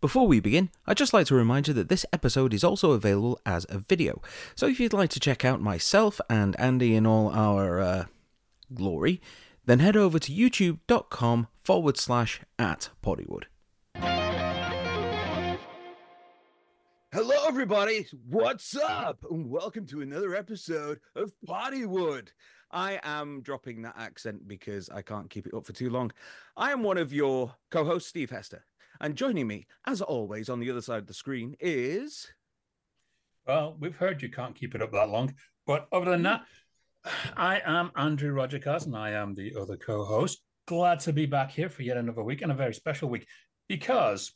Before we begin, I'd just like to remind you that this episode is also available as a video. So if you'd like to check out myself and Andy in all our uh, glory, then head over to youtube.com forward slash at Poddywood. Hello, everybody. What's up? And welcome to another episode of Poddywood. I am dropping that accent because I can't keep it up for too long. I am one of your co hosts, Steve Hester. And joining me, as always, on the other side of the screen is. Well, we've heard you can't keep it up that long. But other than that, I am Andrew Roger Carson. I am the other co host. Glad to be back here for yet another week and a very special week because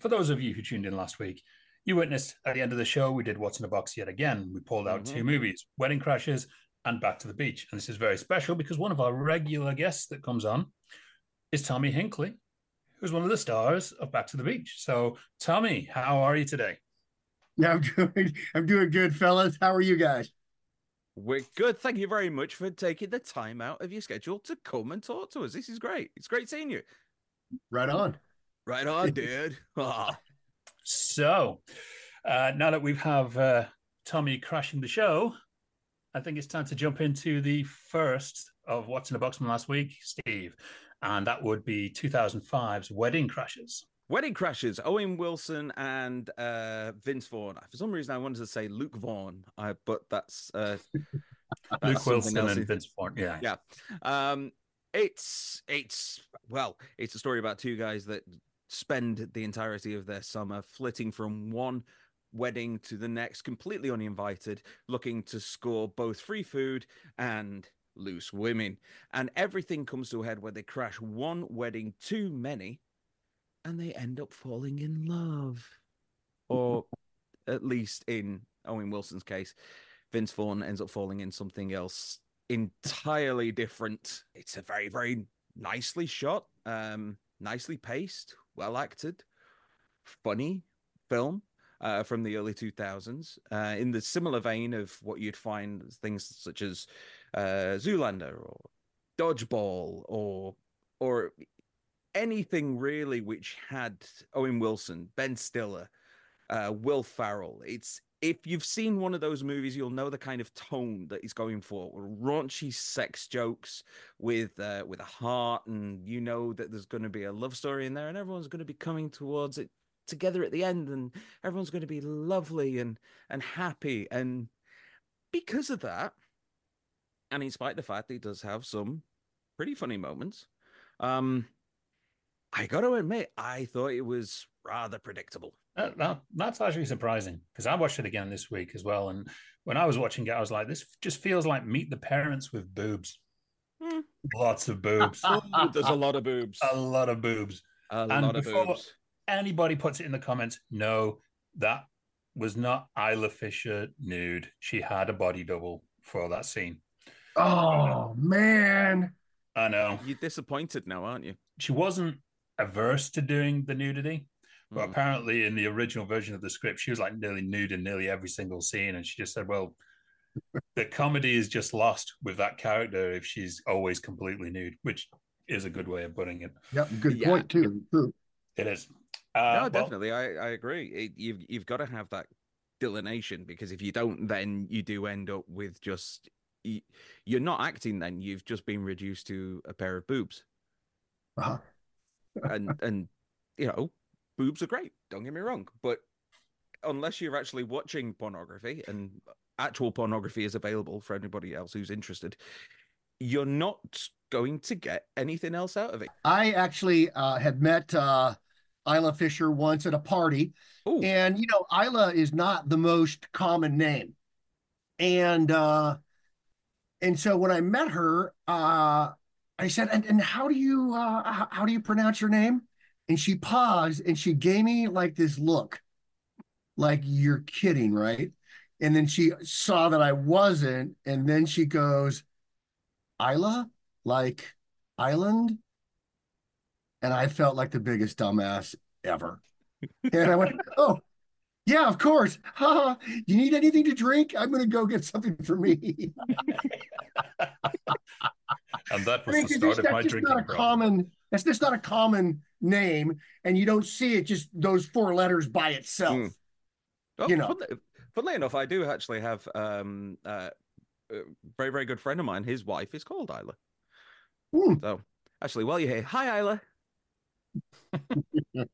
for those of you who tuned in last week, you witnessed at the end of the show, we did What's in a Box yet again. We pulled out mm-hmm. two movies Wedding Crashers and Back to the Beach. And this is very special because one of our regular guests that comes on is Tommy Hinkley, who's one of the stars of Back to the Beach. So, Tommy, how are you today? Yeah, I'm doing. I'm doing good, fellas. How are you guys? We're good. Thank you very much for taking the time out of your schedule to come and talk to us. This is great. It's great seeing you. Right on. Right on, dude. Ah. So, uh, now that we have uh, Tommy crashing the show, I think it's time to jump into the first of what's in the box from last week, Steve and that would be 2005's Wedding Crashers. Wedding Crashers, Owen Wilson and uh, Vince Vaughn. For some reason, I wanted to say Luke Vaughn, uh, but that's uh, Luke Wilson and Vince Vaughn. Yeah, yeah. Um, it's it's well, it's a story about two guys that spend the entirety of their summer flitting from one wedding to the next, completely uninvited, looking to score both free food and loose women. And everything comes to a head where they crash one wedding too many and they end up falling in love. Or at least in Owen Wilson's case, Vince Vaughn ends up falling in something else entirely different. It's a very, very nicely shot, um, nicely paced, well acted, funny film uh, from the early 2000s, uh, in the similar vein of what you'd find things such as uh, Zoolander or Dodgeball or or anything really which had Owen Wilson, Ben Stiller, uh, Will Ferrell. It's if you've seen one of those movies, you'll know the kind of tone that he's going for. Raunchy sex jokes with uh, with a heart, and you know that there's going to be a love story in there, and everyone's going to be coming towards it together at the end, and everyone's going to be lovely and and happy. And because of that, and in spite of the fact that he does have some pretty funny moments, um, I got to admit, I thought it was rather predictable. Uh, that, that's actually surprising because I watched it again this week as well. And when I was watching it, I was like, this just feels like Meet the Parents with boobs. Mm. Lots of boobs. There's a lot of boobs. A lot of boobs. A and lot of boobs. Anybody puts it in the comments, no, that was not Isla Fisher nude. She had a body double for that scene. Oh man. I know. You're disappointed now, aren't you? She wasn't averse to doing the nudity, but mm. apparently in the original version of the script, she was like nearly nude in nearly every single scene. And she just said, Well, the comedy is just lost with that character if she's always completely nude, which is a good way of putting it. Yep, good yeah. point too. True. It is. Uh, no, definitely. Well, I, I agree. It, you've you've got to have that delineation because if you don't, then you do end up with just you're not acting then you've just been reduced to a pair of boobs uh-huh. and and you know boobs are great don't get me wrong but unless you're actually watching pornography and actual pornography is available for anybody else who's interested you're not going to get anything else out of it i actually uh, had met uh, isla fisher once at a party Ooh. and you know isla is not the most common name and uh and so when I met her, uh, I said, and, and how do you uh, how, how do you pronounce your name? And she paused and she gave me like this look, like you're kidding, right? And then she saw that I wasn't, and then she goes, Isla, like island. And I felt like the biggest dumbass ever. And I went, oh, yeah, of course. Ha, you need anything to drink? I'm going to go get something for me. and that was I mean, the start of my drinking. Not a common. That's just not a common name, and you don't see it just those four letters by itself. Mm. Oh, you know, funnily, funnily, enough, I do actually have um, uh, a very very good friend of mine. His wife is called Isla. Mm. So actually, while you're here, hi Isla.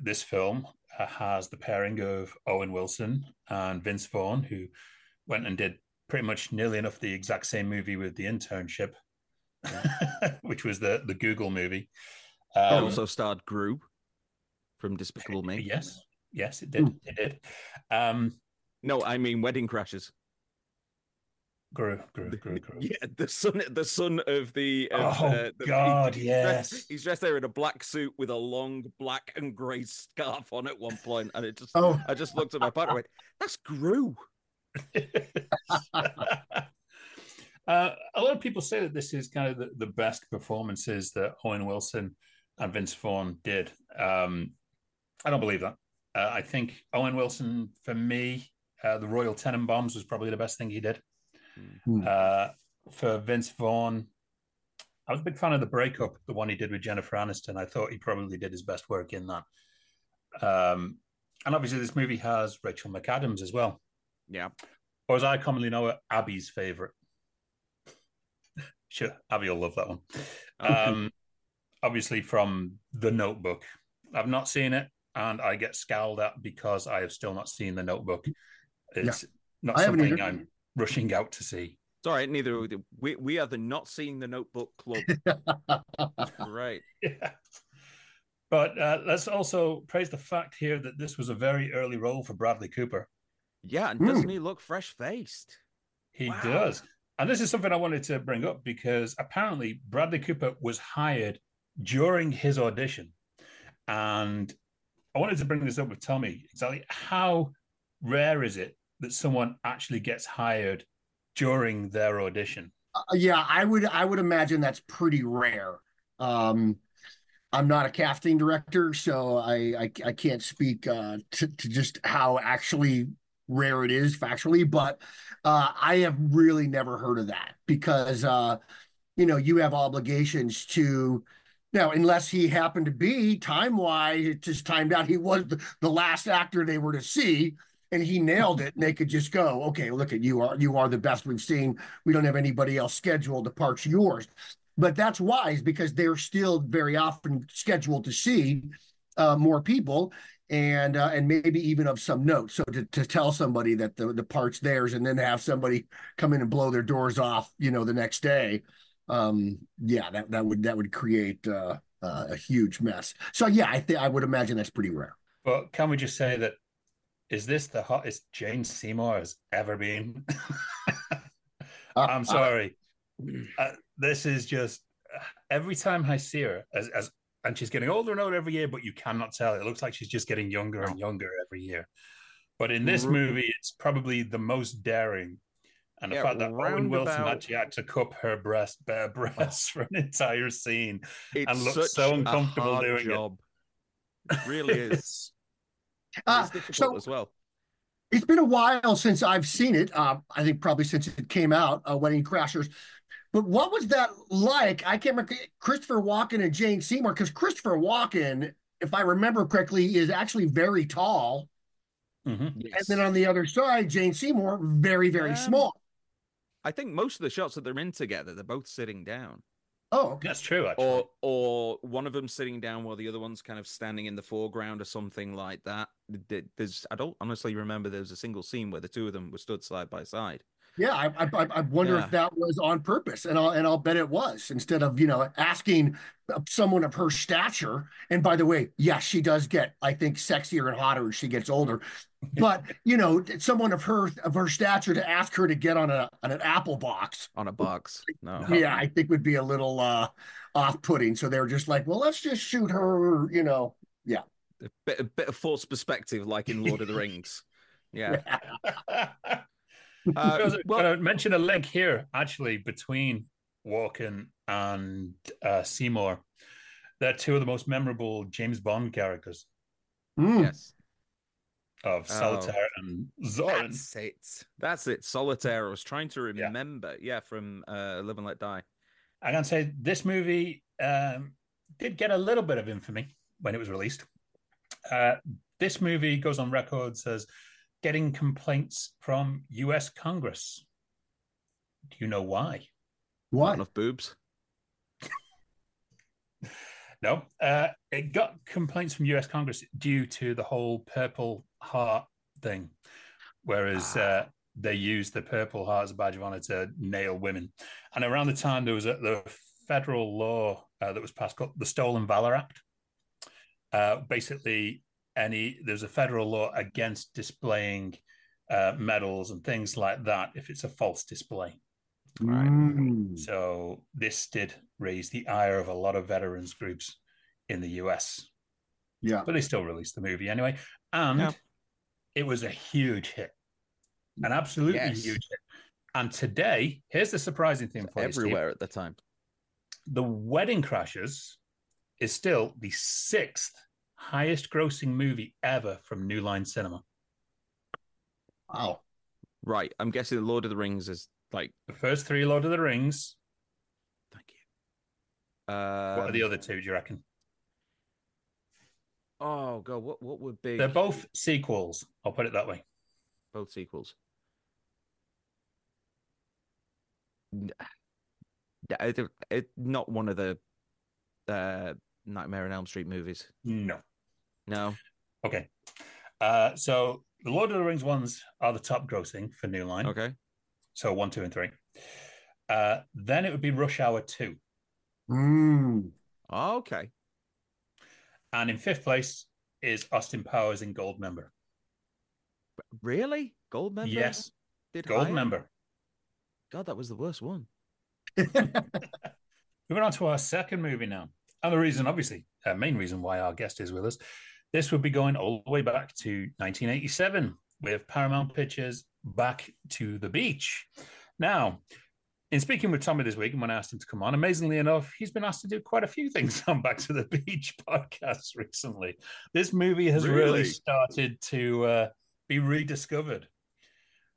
this film has the pairing of Owen Wilson and Vince Vaughn, who went and did pretty much nearly enough the exact same movie with the internship, which was the the Google movie. Um, also starred Gru from Despicable Me. Yes, yes, it did. It did. Um, no, I mean Wedding Crashers. Gru, Gru, Gru, Gru. Yeah, the son, the son of the. Of, oh uh, the, God, he's yes. Dressed, he's dressed there in a black suit with a long black and grey scarf on at one point, and it just. Oh. I just looked at my partner. and went, "That's Gru. uh, a lot of people say that this is kind of the, the best performances that Owen Wilson and Vince Vaughn did. Um, I don't believe that. Uh, I think Owen Wilson, for me, uh, the Royal Tenenbaums was probably the best thing he did. Mm. Uh, for Vince Vaughn, I was a big fan of the breakup, the one he did with Jennifer Aniston. I thought he probably did his best work in that. Um, and obviously, this movie has Rachel McAdams as well. Yeah. Or as I commonly know it, Abby's favorite. sure, Abby will love that one. Um, obviously, from The Notebook. I've not seen it, and I get scowled at because I have still not seen The Notebook. It's yeah. not I something I'm rushing out to see. It's all right. Neither we we are the not seeing the Notebook club. right. Yeah. But uh, let's also praise the fact here that this was a very early role for Bradley Cooper. Yeah, and doesn't mm. he look fresh faced? He wow. does. And this is something I wanted to bring up because apparently Bradley Cooper was hired during his audition. And I wanted to bring this up with Tommy. Exactly how rare is it that someone actually gets hired during their audition? Uh, yeah, I would I would imagine that's pretty rare. Um, I'm not a casting director, so I I, I can't speak uh, to, to just how actually rare it is factually, but uh, I have really never heard of that because uh, you know you have obligations to now unless he happened to be time wise, it just timed out. He was the, the last actor they were to see and he nailed it and they could just go okay look at you are you are the best we've seen. We don't have anybody else scheduled the part's yours. But that's wise because they're still very often scheduled to see uh, more people and uh, and maybe even of some note. So to, to tell somebody that the, the part's theirs and then have somebody come in and blow their doors off you know the next day um yeah that that would that would create uh, uh a huge mess. So yeah i think i would imagine that's pretty rare. Well can we just say that is this the hottest Jane Seymour has ever been? Uh, I'm uh, sorry. Uh, this is just every time I see her, as, as and she's getting older and older every year, but you cannot tell. It looks like she's just getting younger and younger every year. But in this movie, it's probably the most daring. And the yeah, fact that Owen Wilson about... actually had to cup her breast, bare breasts for an entire scene and look so uncomfortable doing job. it. It really is. Uh, so, as well. It's been a while since I've seen it. Uh, I think probably since it came out, uh, Wedding Crashers. But what was that like? I can't remember Christopher Walken and Jane Seymour because Christopher Walken, if I remember correctly, is actually very tall. Mm-hmm. Yes. And then on the other side, Jane Seymour, very, very um, small. I think most of the shots that they're in together, they're both sitting down. Oh, that's true. Actually. Or or one of them sitting down while the other one's kind of standing in the foreground or something like that. There's I don't honestly remember there was a single scene where the two of them were stood side by side. Yeah, I I, I wonder yeah. if that was on purpose, and I'll and I'll bet it was. Instead of you know asking someone of her stature, and by the way, yes, she does get I think sexier and hotter as she gets older but you know, someone of her of her stature to ask her to get on a on an apple box on a box. No, yeah, I think would be a little uh off-putting. So they're just like, well, let's just shoot her. You know, yeah, a bit a bit of false perspective, like in Lord of the Rings. Yeah. Yeah. uh, well, I mention a link here actually between Walken and uh, Seymour. They're two of the most memorable James Bond characters. Mm. Yes of. Solitaire oh, and Zorin. That's it. That's it. Solitaire. I was trying to remember. Yeah, yeah from uh, Live and Let Die. I can say this movie, um, did get a little bit of infamy when it was released. Uh, this movie goes on record as getting complaints from U.S. Congress. Do you know why? Why? Not enough boobs. No, uh, it got complaints from U.S. Congress due to the whole Purple Heart thing, whereas uh, they used the Purple Heart as a badge of honor to nail women. And around the time there was a, the federal law uh, that was passed called the Stolen Valor Act. Uh, basically, any there's a federal law against displaying uh, medals and things like that if it's a false display. Right. Mm. So this did raise the ire of a lot of veterans groups in the US, Yeah. but they still released the movie anyway, and Yeah. it was a huge hit, an absolutely Yes. huge hit. And today, here's the surprising thing for you, Everywhere at the time. The Wedding Crashers is still the sixth highest grossing movie ever from New Line Cinema. Wow. Right. I'm guessing the Lord of the Rings is like. The first three Lord of the Rings. Thank you. Uh, what are the other two, do you reckon? Oh god, what what would be? They're both sequels. I'll put it that way. both sequels. N- Yeah, it, it, not one of the uh, Nightmare on Elm Street movies. No. No. Okay. Uh, so the Lord of the Rings ones are the top grossing for New Line. Okay. So one, two, and three. Uh, then it would be Rush Hour 2. Mm. Okay. And in fifth place is Austin Powers in Goldmember. Really? Gold member? Yes, Did Gold higher? Member. God, that was the worst one. Moving on to our second movie now. And the reason, obviously, uh, main reason why our guest is with us, this would be going all the way back to 1987 with Paramount Pictures Back to the Beach. Now, in speaking with Tommy this week, and when I asked him to come on, amazingly enough, he's been asked to do quite a few things on Back to the Beach podcasts recently. This movie has really, Really? started to uh, be rediscovered.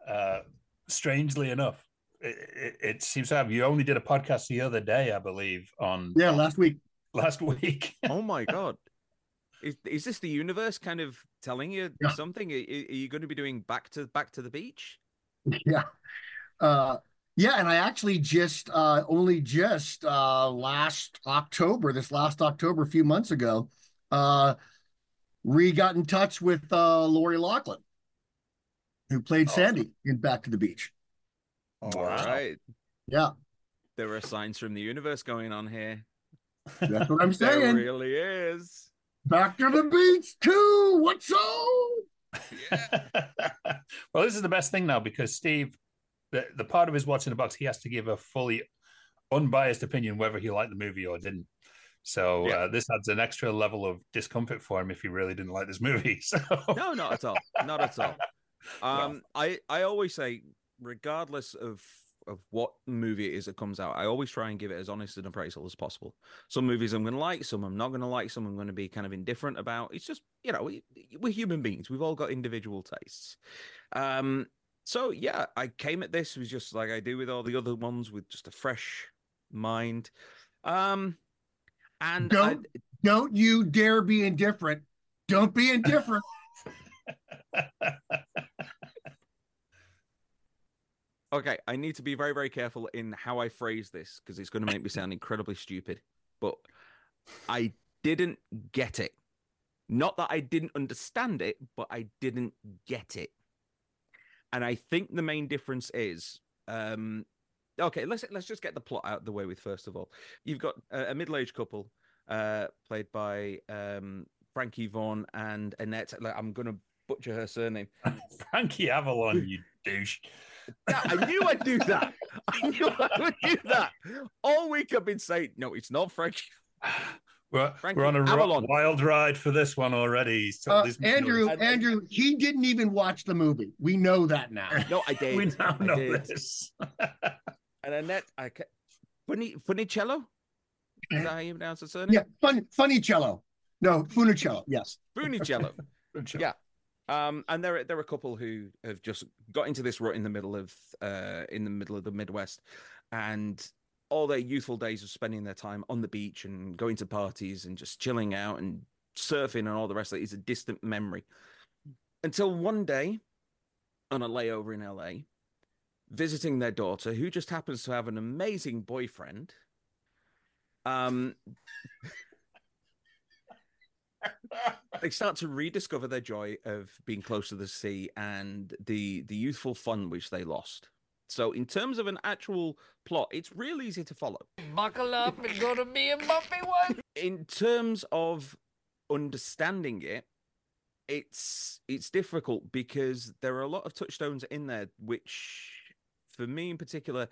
Uh, strangely enough, it, it, it seems to have. You only did a podcast the other day, I believe, on yeah, last week. last week. Oh my God. Is, is this the universe kind of telling you Yeah. something? Are, are you going to be doing back to back to the beach? Yeah. Uh yeah, and I actually just uh only just uh last October, this last October, a few months ago, uh re got in touch with uh Lori Loughlin, who played Awesome. Sandy in Back to the Beach. All Wow. right. Yeah, There are signs from the universe going on here. that's what I'm There saying. really is. Back to the beach too. What's up? well, this is the best thing now because Steve, the, the part of his watching the box, he has to give a fully unbiased opinion whether he liked the movie or didn't. So Yeah. uh, this adds an extra level of discomfort for him if he really didn't like this movie. So No, not at all. Not at all. Well. Um, I I always say, regardless of of what movie it is that comes out, I always try and give it as honest an appraisal as possible. Some movies I'm going to like, some I'm not going to like, some I'm going to be kind of indifferent about. It's just you know we, we're human beings. We've all got individual tastes. Um, so yeah, I came at this was just like I do with all the other ones, with just a fresh mind. Um, and Don't don't you dare be indifferent. Don't be indifferent. Okay, I need to be very, very careful in how I phrase this because it's going to make me sound incredibly stupid. But I didn't get it. Not that I didn't understand it, but I didn't get it. And I think the main difference is, um, okay, let's let's just get the plot out of the way with first of all. You've got a, a middle-aged couple, uh, played by um, Frankie Vaughan and Annette. Like, I'm going to butcher her surname. Frankie Avalon, you douche. Yeah, I knew I'd do that. I knew I would do that. All week I've been saying, no, it's not Frankie. We're, Frankie we're on a Avalon. wild ride for this one already. So Uh, this- Andrew, And- Andrew, he didn't even watch the movie. We know that now. No, I did. we now I know did. this. And Annette, I ca- Funny, Funicello? Is that how you pronounce the surname? Yeah, fun, funny cello. No, Funicello. Yes. Funicello. Yeah. Um, and there are, they're a couple who have just got into this rut in the middle of uh in the middle of the Midwest, and all their youthful days of spending their time on the beach and going to parties and just chilling out and surfing and all the rest of it is a distant memory. Until one day, on a layover in LA, visiting their daughter, who just happens to have an amazing boyfriend. Um, they start to rediscover their joy of being close to the sea and the the youthful fun which they lost. So, in terms of an actual plot, it's real easy to follow. Buckle up, it's gonna be a bumpy one. In terms of understanding it, it's it's difficult because there are a lot of touchstones in there, which, for me in particular,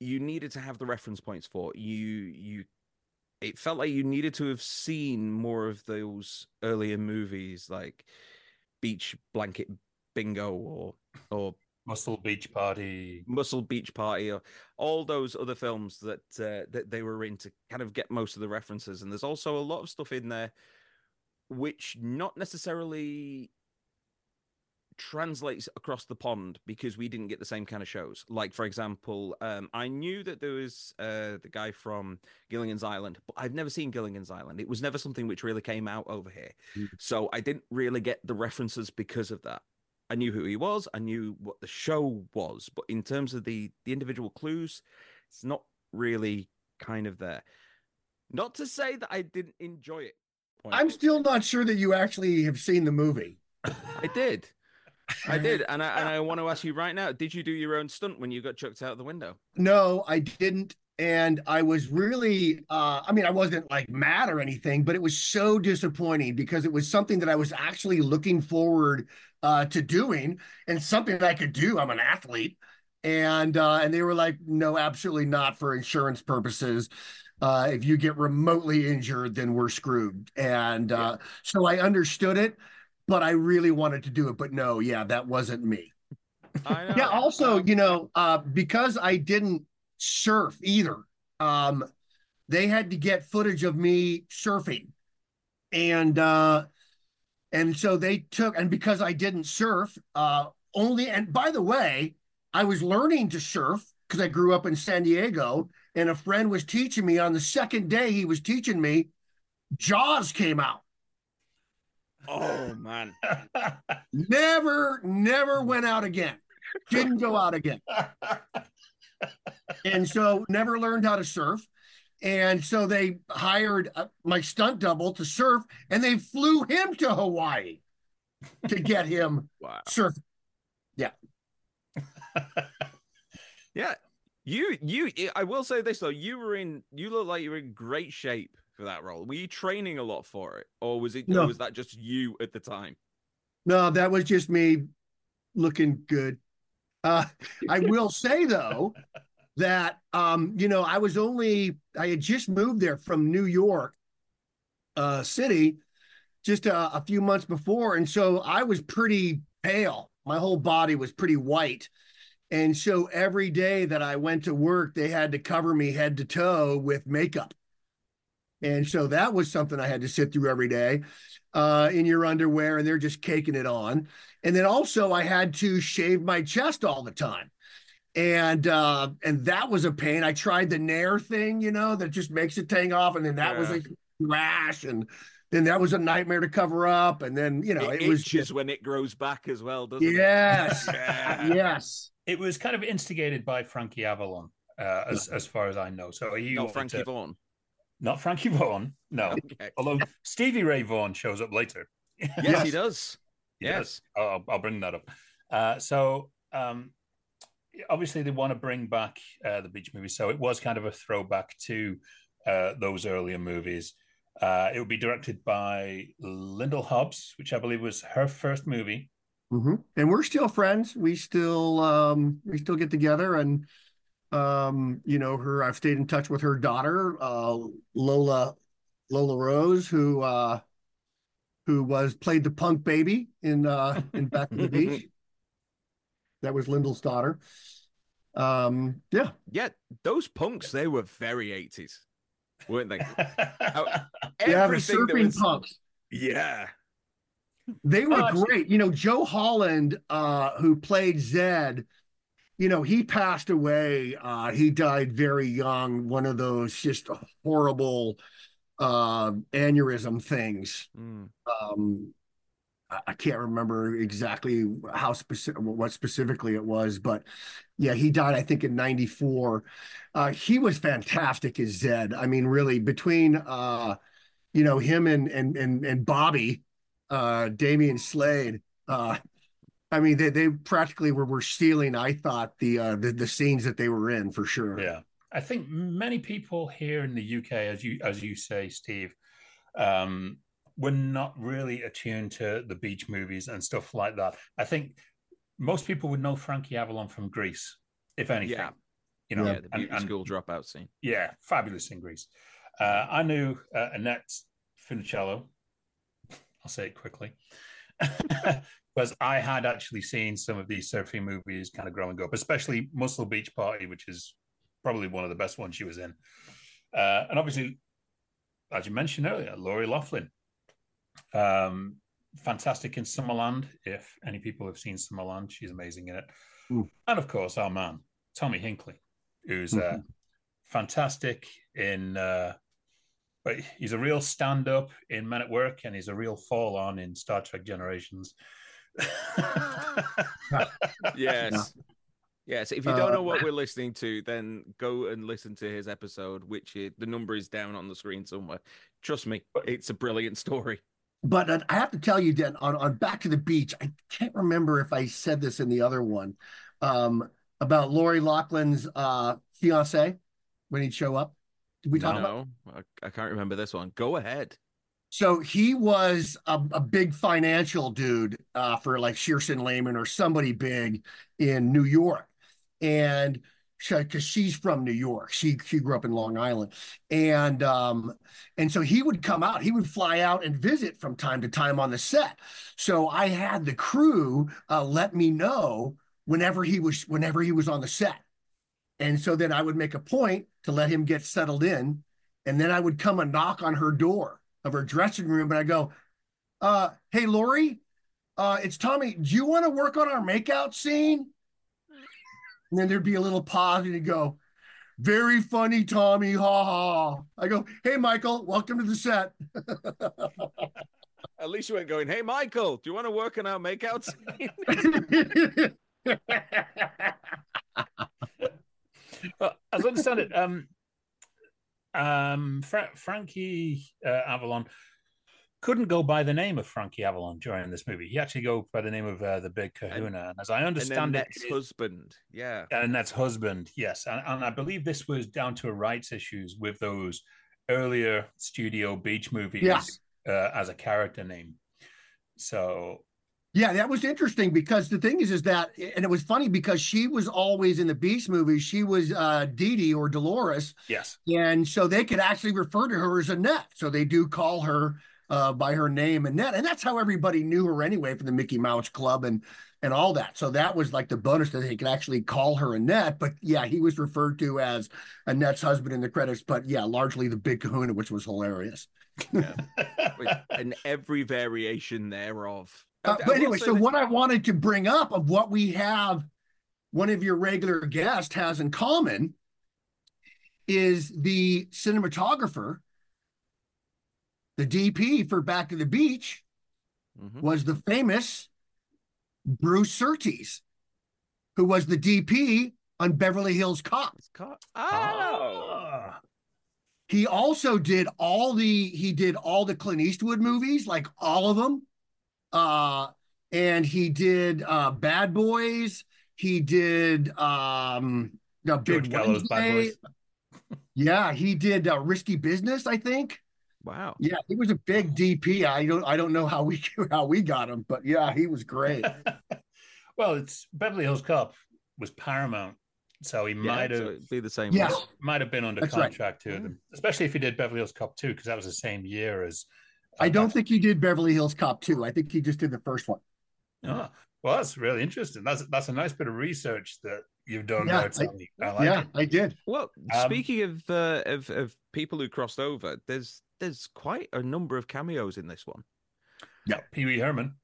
you needed to have the reference points for. You you it felt like you needed to have seen more of those earlier movies like Beach Blanket Bingo or or Muscle Beach Party, Muscle Beach Party, or all those other films that uh, that they were in to kind of get most of the references. And there's also a lot of stuff in there which not necessarily translates across the pond because we didn't get the same kind of shows. Like, for example, um, I knew that there was uh, the guy from Gilligan's Island, but I've never seen Gilligan's Island. It was never something which really came out over here. Mm. So I didn't really get the references because of that. I knew who he was, I knew what the show was, but in terms of the the individual clues, it's not really kind of there. Not to say that I didn't enjoy it. Point. I'm still not sure that you actually have seen the movie. I did. I did, and I and I want to ask you right now: Did you do your own stunt when you got chucked out of the window? No, I didn't, and I was really, uh, I mean, I wasn't like mad or anything, but it was so disappointing because it was something that I was actually looking forward uh, to doing and something that I could do. I'm an athlete, and uh, and they were like, no, absolutely not for insurance purposes. Uh, if you get remotely injured, then we're screwed. And uh, yeah. so I understood it but I really wanted to do it. But no, yeah, that wasn't me. yeah. Also, you know, uh, because I didn't surf either, um, they had to get footage of me surfing, and uh, and so they took and because I didn't surf, uh, only and by the way, I was learning to surf because I grew up in San Diego, and a friend was teaching me. On the second day he was teaching me, Jaws came out. Oh man. never, never went out again. Didn't go out again. and so never learned how to surf. And so they hired uh, my stunt double to surf and they flew him to Hawaii to get him wow. surf. Yeah. yeah. You you I will say this though, you were in you look like you were in great shape for that role? Were you training a lot for it, or was it? No. was that just you at the time? No, that was just me looking good. Uh, I will say though that um, you know I was only I had just moved there from New York uh, City just a, a few months before, and so I was pretty pale. My whole body was pretty white. And so every day that I went to work, they had to cover me head to toe with makeup. And so that was something I had to sit through every day uh, in your underwear, and they're just caking it on. And then also I had to shave my chest all the time. And uh, and that was a pain. I tried the Nair thing, you know, that just makes it hang off, and then that yeah. was a rash, and then that was a nightmare to cover up. And then you know it, it was just when it grows back as well, doesn't yes. it? Yes, yes. It was kind of instigated by Frankie Avalon, uh, as as far as I know. So he no, Frankie to, Vaughan. Not Frankie Vaughan, no. Okay. Although Stevie Ray Vaughan shows up later. Yes, yes. he does. He yes, does. I'll, I'll, bring that up. Uh, so, um, obviously, they want to bring back uh, the beach movie. So it was kind of a throwback to uh, those earlier movies. Uh, it would be directed by Lyndall Hobbs, which I believe was her first movie. Mm-hmm. And we're still friends. We still um, we still get together and um, you know, her I've stayed in touch with her daughter, uh, Lola Lola Rose, who uh who was played the punk baby in uh in Back to the Beach. That was Lyndall's daughter. Um, yeah. Yeah, those punks, they were very 80s, weren't they? yeah, the surfing was... punks. Yeah. They were great. You know, Joe Holland, uh, who played Zed, you know, he passed away. Uh, he died very young. One of those just horrible uh, aneurysm things. Mm. Um, I, can't remember exactly how specific, what specifically it was, but yeah, he died. I think in '94. Uh, he was fantastic as Zed. I mean, really, between uh, you know him and and and and Bobby, uh, Damian Slade. Uh, I mean, they they practically were were stealing. I thought the uh, the the scenes that they were in for sure. Yeah, I think many people here in the UK, as you as you say, Steve, um, were not really attuned to the beach movies and stuff like that. I think most people would know Frankie Avalon from Grease, if anything. Yeah. You know, yeah, the and- beauty and- school dropout scene. yeah, fabulous in Grease. Uh, I knew uh, Annette Funicello. I'll say it quickly. because I had actually seen some of these surfing movies kind of growing up, especially Muscle Beach Party, which is probably one of the best ones she was in. Uh, and obviously, as you mentioned earlier, Lori Loughlin. Um, fantastic in Summerland. If any people have seen Summerland, she's amazing in it. Mm. And of course, our man, Tommy Hinkley, who's uh, fantastic in. Uh, but he's a real stand up in Men at Work, and he's a real fall on in Star Trek Generations. Yes. Yes. If you don't Uh, know what we're listening to, then go and listen to his episode, which is, the number is down on the screen somewhere. Trust me, it's a brilliant story. But uh, I have to tell you, Dan, on, on Back to the Beach, I can't remember if I said this in the other one um, about Lori Loughlin's uh, fiance when he'd show up. Did we talk about? no, I, I can't remember this one. Go ahead. So he was a, a big financial dude uh, for like Shearson Lehman or somebody big in New York, and because she's from New York, she she grew up in Long Island, and um, and so he would come out, he would fly out and visit from time to time on the set. So I had the crew uh, let me know whenever he was whenever he was on the set, and so then I would make a point to let him get settled in, and then I would come and knock on her door of her dressing room and I go, uh, hey Lori, uh, it's Tommy. Do you want to work on our makeout scene? And then there'd be a little pause and he'd go, very funny, Tommy. Ha ha. I go, hey Michael, welcome to the set. At least you weren't going, hey, Michael, do you want to work on our makeout scene? Well, as I understand it, um, um, Fra- Frankie uh, Avalon couldn't go by the name of Frankie Avalon during this movie. He actually go by the name of uh, the Big Kahuna. And, as I and then understand it, Net's husband. Yeah. and that's husband, yes. And, and I believe this was down to rights issues with those earlier studio beach movies Yeah. uh, as a character name. So Yeah, that was interesting because the thing is, is that, and it was funny because she was always in the Beast movies. She was uh, Dee Dee or Dolores, yes, and so they could actually refer to her as Annette. So they do call her uh, by her name Annette, and that's how everybody knew her anyway from the Mickey Mouse Club and and all that. So that was like the bonus that they could actually call her Annette. But yeah, he was referred to as Annette's husband in the credits. But yeah, largely the Big Kahuna, which was hilarious. With- and every variation thereof. Uh, but anyway, so what I wanted to bring up of what we have, one of your regular guests has in common is the cinematographer, the DP for Back to the Beach Mhm. was the famous Bruce Surtees, who was the DP on Beverly Hills Cop. Ca- Oh. He also did all the he did all the Clint Eastwood movies, like all of them. Uh and he did uh Bad Boys, he did um the George Big Gallo's Bad Wednesday. Boys. Yeah, he did uh, Risky Business, I think. Wow. Yeah, he was a big DP. I don't I don't know how we how we got him, but yeah, he was great. well, it's Beverly Hills Cop was Paramount, so he Yeah, might have so be the same. Yeah, might have been under That's right. contract to them, especially if he did Beverly Hills Cop 2, because that was the same year as. I don't think he did Beverly Hills Cop 2. I think he just did the first one. Ah, well, that's really interesting. That's that's a nice bit of research that you've done Yeah, there, I- I, like yeah, it. I did. Well, Um, speaking of, uh, of of people who crossed over, there's there's quite a number of cameos in this one. Yeah, Pee Wee Herman,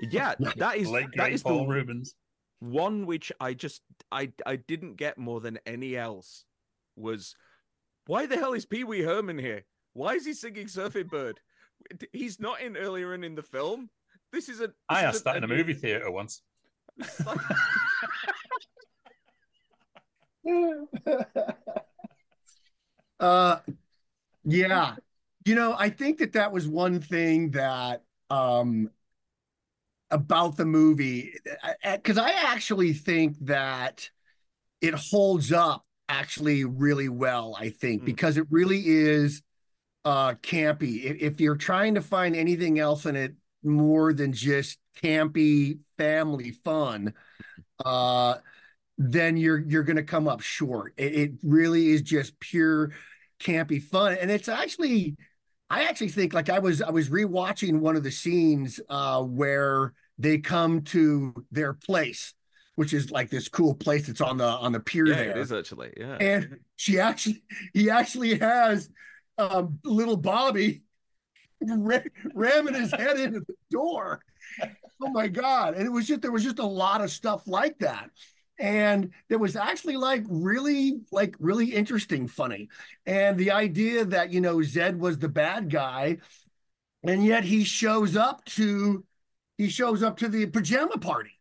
Yeah, Yeah. that is late that great is Paul the Rubens. One which I just I I didn't get more than any else was why the hell is Pee Wee Herman here? Why is he singing Surfing Bird? He's not in earlier in the film. This is a. This I is asked that in a movie theater once. like- uh yeah you know i think that that was one thing that um about the movie because i actually think that it holds up actually really well i think Mm. because it really is uh campy if, if you're trying to find anything else in it more than just campy family fun uh then you're you're going to come up short. It, it really is just pure campy fun, and it's actually, I actually think like I was I was rewatching one of the scenes uh, where they come to their place, which is like this cool place that's on the on the pier yeah, there, it is actually. Yeah. and she actually he actually has um, little Bobby ra- ramming his head into the door. Oh my god! And it was just there was just a lot of stuff like that, and it was actually like really like really interesting, funny, and the idea that you know Zed was the bad guy, and yet he shows up to he shows up to the pajama party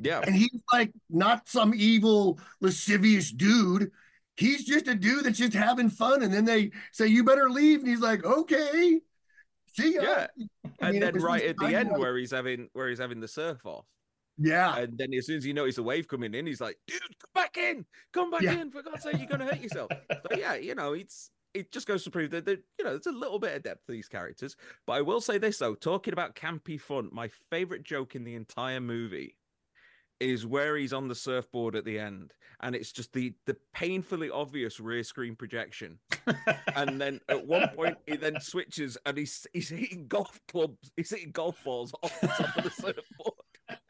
yeah. and he's like not some evil lascivious dude he's just a dude that's just having fun and then they say you better leave and he's like okay see ya. Yeah. I And mean, it then right at the end where he's having where he's having the surf off. yeah And then as soon as he notices the wave coming in, he's like, dude, come back in. Come back Yeah. in. For God's sake, you're gonna hurt yourself. so yeah, you know, it's it just goes to prove that there, you know, there's a little bit of depth to these characters. But I will say this though, talking about campy fun, my favorite joke in the entire movie is where he's on the surfboard at the end, and it's just the the painfully obvious rear screen projection. And then at one point he then switches and he's he's hitting golf clubs, he's hitting golf balls off the top of the surfboard.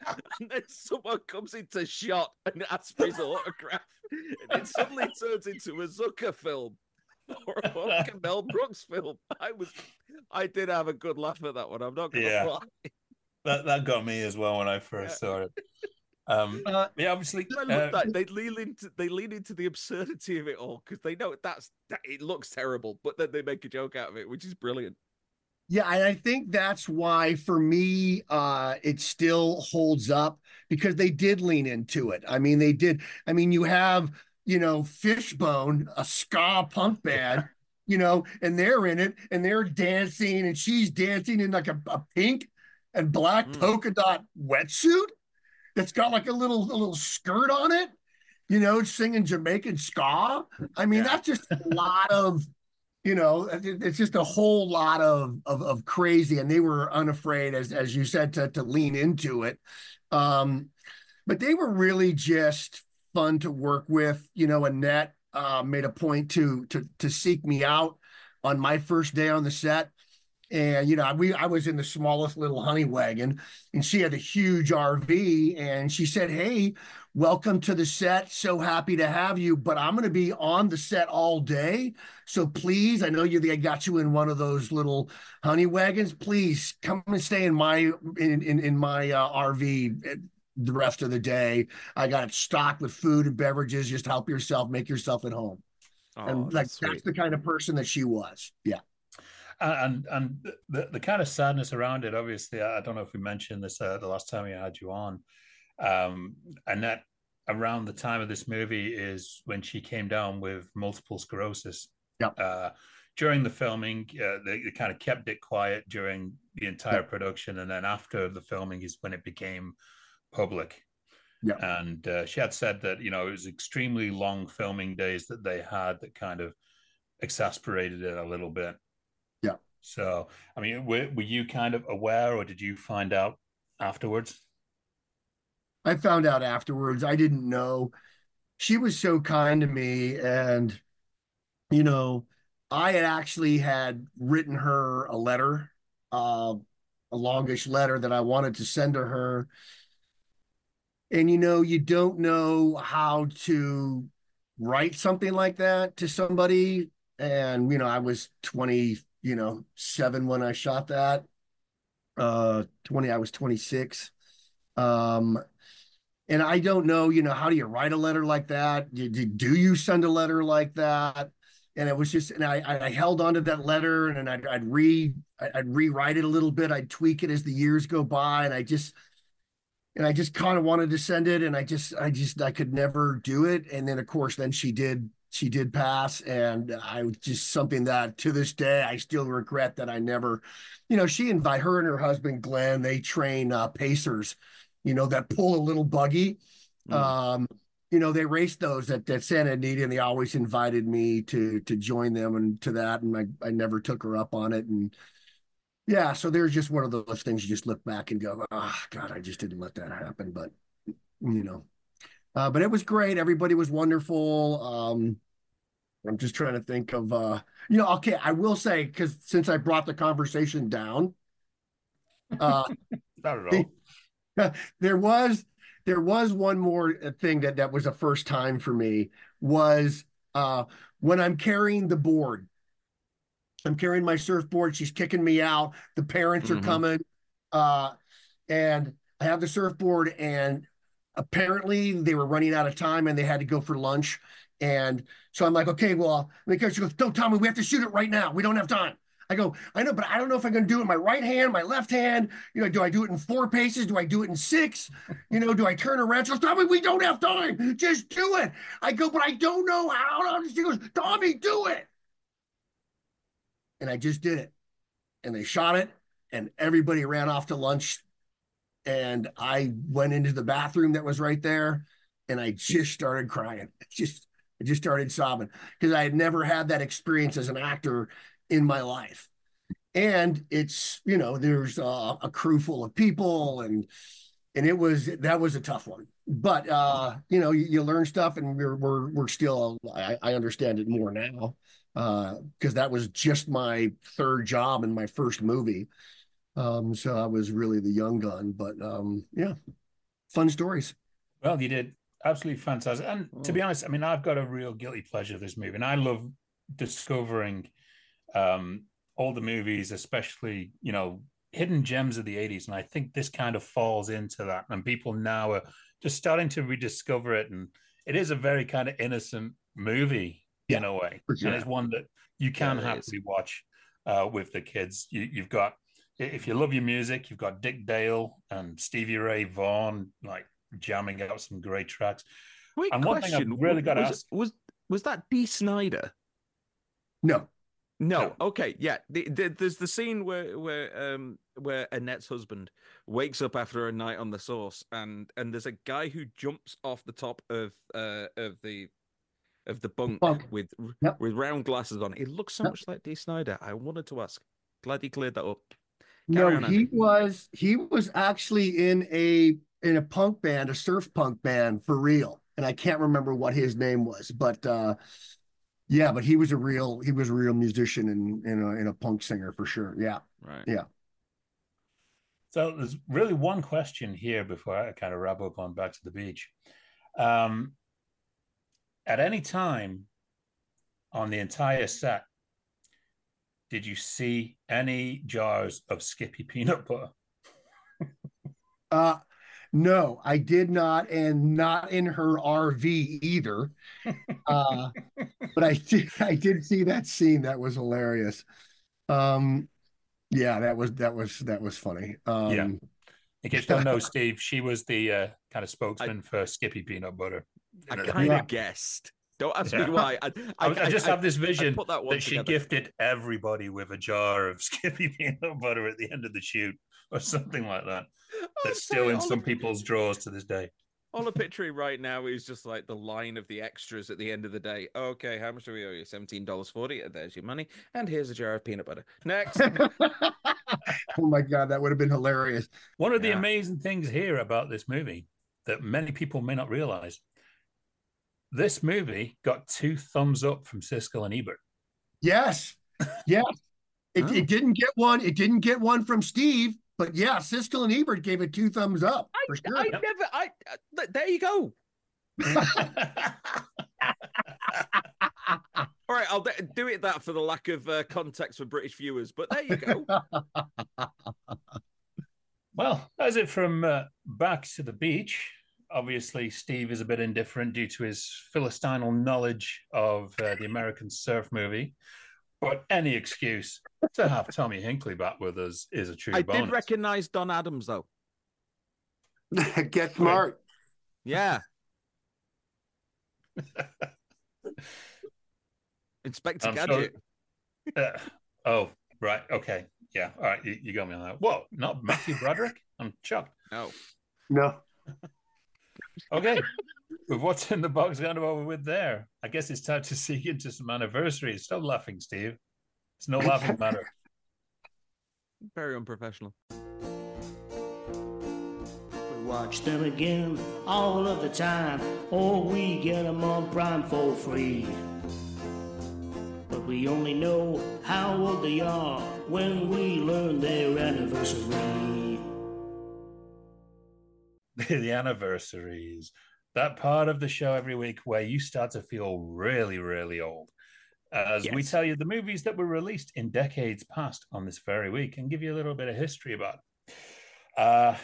And then someone comes into shot and asks for his autograph. And it suddenly turns into a Zucker film or, a Mel Brooks film. I was I did have a good laugh at that one. I'm not gonna Yeah. lie. that that got me as well when I first saw it. Um, Uh, yeah, obviously, I uh, love that they lean into they lean into the absurdity of it all because they know that's that it looks terrible, but then they make a joke out of it, which is brilliant. yeah and i think that's why for me uh it still holds up because they did lean into it i mean they did i mean you have you know fishbone a ska punk band you know and they're in it and they're dancing and she's dancing in like a, a pink and black Mm. polka dot wetsuit that's got like a little a little skirt on it you know singing jamaican ska. I mean Yeah. that's just a lot of you know it's just a whole lot of, of of crazy and they were unafraid as as you said to to lean into it. Um but they were really just fun to work with. You know annette uh made a point to to to seek me out on my first day on the set and you know we i was in the smallest little honey wagon and she had a huge rv and she said hey welcome to the set. So happy to have you but i'm going to be on the set all day. So please i know you they got you in one of those little honey wagons. Please come and stay in my in in, in my uh, rv the rest of the day. I got it stocked with food and beverages. Just help yourself make yourself at home. Oh, and like that's that's the kind of person that she was. Yeah and and the, the kind of sadness around it obviously i don't know if we mentioned this uh, the last time we had you on um annette around the time of this movie is when she came down with multiple sclerosis Yep. uh during the filming uh, they, they kind of kept it quiet during the entire production and then after the filming is when it became public Yep. and uh, she had said that you know it was extremely long filming days that they had that kind of exasperated it a little bit Yeah. So, I mean, were, were you kind of aware or did you find out afterwards? I found out afterwards. I didn't know. She was so kind to me. And, you know, I had actually had written her a letter, uh, a longish letter that I wanted to send to her. And, you know, you don't know how to write something like that to somebody. And, you know, I was 20, you know, seven when I shot that. Uh, 20, I was 26. Um, and I don't know, you know, how do you write a letter like that? Do, do you send a letter like that? And it was just, and I, I held onto that letter, and then I'd, I'd re, I'd rewrite it a little bit, I'd tweak it as the years go by, and I just, and I just kind of wanted to send it, and I just, I just, I could never do it. And then, of course, then she did, she did pass, and I was just something that to this day I still regret that I never, you know, she invite her and her husband Glenn, they train uh, pacers you know, that pull a little buggy. Mm. Um, you know, they raced those at, at Santa Anita and they always invited me to to join them and to that. And I, I never took her up on it. And yeah, so there's just one of those things you just look back and go, oh God, I just didn't let that happen. But you know. Uh, but it was great. Everybody was wonderful. Um, I'm just trying to think of uh, you know, okay, I will say, because since I brought the conversation down, uh not at all. there was there was one more uh, thing that that was a first time for me was uh, when I'm carrying the board. I'm carrying my surfboard. She's kicking me out. The parents mm-hmm. are coming, uh, and I have the surfboard. And apparently, they were running out of time, and they had to go for lunch. And so I'm like, okay, well, because she goes, don't tell me we have to shoot it right now. We don't have time. I go, I know, but I don't know if I'm going to do it in my right hand, my left hand. You know, do I do it in four paces? Do I do it in six? You know, do I turn around? She goes, Tommy, we don't have time. Just do it. I go, but I don't know how. She goes, Tommy, do it. And I just did it. And they shot it, and everybody ran off to lunch. And I went into the bathroom that was right there, and I just started crying. Just I just started sobbing because I had never had that experience as an actor in my life. And it's, you know, there's a, a crew full of people and and it was that was a tough one. But uh, you know, you, you learn stuff and we're we're we're still I, I understand it more now. Uh, because that was just my third job in my first movie. Um, so I was really the young gun, but um, yeah, fun stories. Well, you did absolutely fantastic. And to be honest, I mean, I've got a real guilty pleasure of this movie, and I love discovering um, all the movies, especially you know hidden gems of the 80s and i think this kind of falls into that and people now are just starting to rediscover it. And it is a very kind of innocent movie yeah, in a way. sure. and it's one that you can yeah, happily watch uh, with the kids. You, you've got if you love your music you've got dick dale and stevie ray vaughan like jamming out some great tracks Quick and one question. thing i've really got to ask was was that Dee Snider no no. Okay. Yeah. The, the, there's the scene where where um where Annette's husband wakes up after a night on the source, and and there's a guy who jumps off the top of uh of the of the bunk, bunk. with yep. with round glasses on. He looks so yep. much like Dee Snider. I wanted to ask. Glad he cleared that up. Carry no, he Andy. was he was actually in a in a punk band, a surf punk band for real, and I can't remember what his name was, but. uh yeah, but he was a real he was a real musician and and a, and a punk singer for sure. Yeah. Right. Yeah. So there's really one question here before I kind of wrap up on Back to the Beach. Um, at any time on the entire set, did you see any jars of Skippy peanut butter? uh, no, I did not, and not in her RV either. Uh, but I did, I did see that scene. That was hilarious. Um, yeah, that was that was that was funny. Um, yeah. In case you don't know, Steve, she was the uh, kind of spokesman I, for Skippy peanut butter. I kind of guessed. Don't ask yeah. me why. I, I, I just have this vision that, that she gifted everybody with a jar of Skippy peanut butter at the end of the shoot or something like that. That's still in some people's drawers to this day. All I'm picturing right now is just like the line of the extras at the end of the day. Okay, how much do we owe you? Seventeen dollars forty. There's your money, and here's a jar of peanut butter. Next. oh my god, that would have been hilarious. One of the amazing things here about this movie that many people may not realize: this movie got two thumbs up from Siskel and Ebert. Yes, yes. It, oh. it didn't get one. It didn't get one from Steve. But yeah, Siskel and Ebert gave it two thumbs up I, sure. I never. I uh, there you go. All right, I'll do it that for the lack of uh, context for British viewers, but there you go. well, that's it from uh, Back to the Beach. obviously, Steve is a bit indifferent due to his philistine knowledge of uh, the American Surf movie. But any excuse to have Tommy Hinkley back with us is a true I bonus. did recognize Don Adams though. Get smart. Yeah. Inspector I'm sure- Gadget. Uh, oh, right. Okay. Yeah. All right. You, you got me on that. Whoa, not Matthew Broderick? I'm shocked. No. No. Okay. With what's in the box kind of over with there, I guess it's time to see into some anniversaries. Stop laughing, Steve. It's no laughing matter. Very unprofessional. We watch them again all of the time, or we get them on Prime for free. But we only know how old they are when we learn their anniversary. the anniversaries. That part of the show every week where you start to feel really, really old. As we tell you the movies that were released in decades past on this very week and give you a little bit of history about it. Uh,